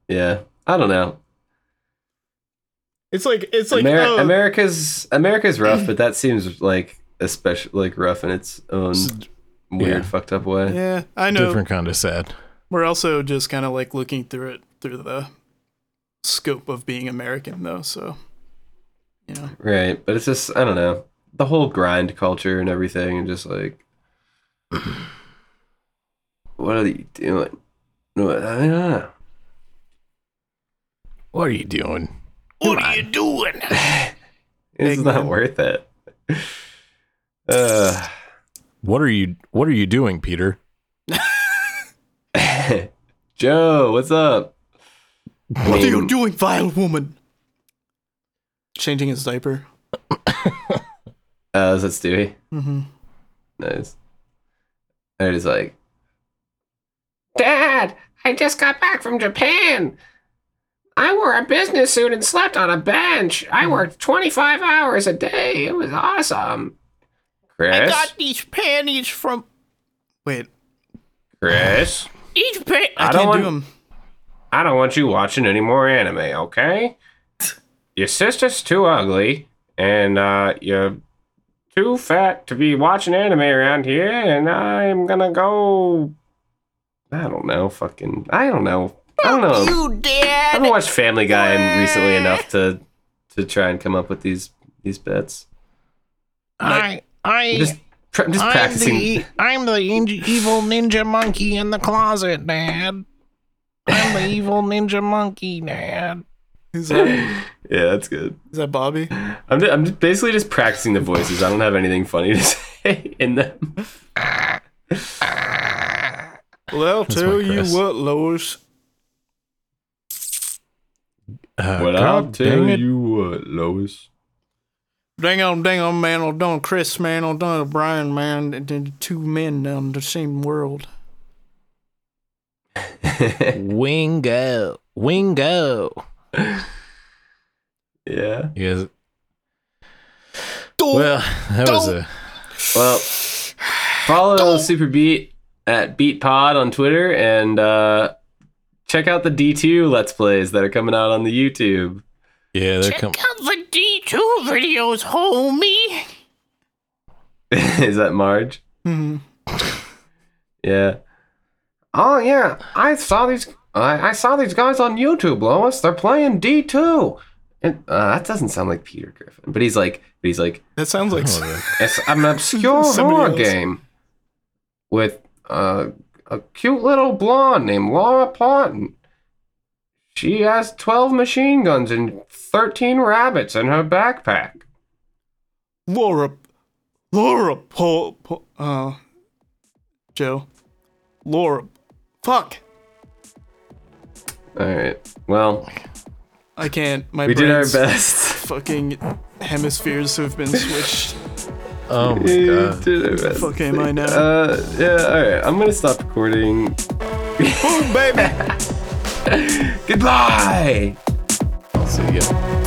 yeah, I don't know. It's like it's like Ameri- oh, America's America's rough, but that seems like especially like rough in its own weird, yeah. fucked up way. yeah, I know. different kind of sad. We're also just kind of like looking through it through the scope of being American though, so you know. Right, but it's just I don't know the whole grind culture and everything, and just like, what are you doing? What, I don't know. What are you doing? What are you doing? It's not Eggman. worth it. Uh, What are you What are you doing, Peter? Joe, what's up? I What are you doing, vile woman? Changing his diaper. Uh, is that Stewie? Mm-hmm. Nice. And he's like, Dad, I just got back from Japan. I wore a business suit and slept on a bench. I worked 25 hours a day. It was awesome. Chris? I got these panties from. Wait, Chris, Each page. I, I can't don't do want- them. I don't want you watching any more anime, okay? Your sister's too ugly, and uh, you're too fat to be watching anime around here, and I'm gonna go. I don't know, fucking. I don't know. I don't know. You I haven't watched Family Guy recently enough to to try and come up with these these bits. I I I'm just, I'm just I'm practicing. the I'm the evil ninja monkey in the closet, Dad. I'm the evil ninja monkey, Dad. Is that, Yeah, that's good. is that Bobby? I'm just, I'm just basically just practicing the voices. I don't have anything funny to say in them. Well, I'll That's tell you what, Lois. Uh, Well, God I'll tell it. you what, Lois. Dang on, dang on, man. On done Chris, man. On done Brian, man. And then two men down the same world. Wingo, Wingo. yeah. You guys. Well, that was a. Well, follow Super Beat at Beat Pod on Twitter and uh, check out the D2 Let's Plays that are coming out on the YouTube. Yeah, they're Check coming. out the D2 videos, homie. Is that Marge? Mm-hmm. Yeah. Oh yeah, I saw these. I, I saw these guys on YouTube, Lois. They're playing D two. And uh, that doesn't sound like Peter Griffin, but he's like, but he's like, That sounds like. Oh, it's an obscure Somebody horror else. game with uh, a cute little blonde named Laura Plotton. She has twelve machine guns and thirteen rabbits in her backpack. Laura. Laura Paul. Paul uh. Joe. Laura. Fuck. All right. Well, I can't. My we did our brain's best. Fucking hemispheres have been switched. Oh my We god. did our best. Fuck am I now? Uh, yeah. All right. I'm gonna stop recording. Boom, baby. Goodbye. I'll see ya.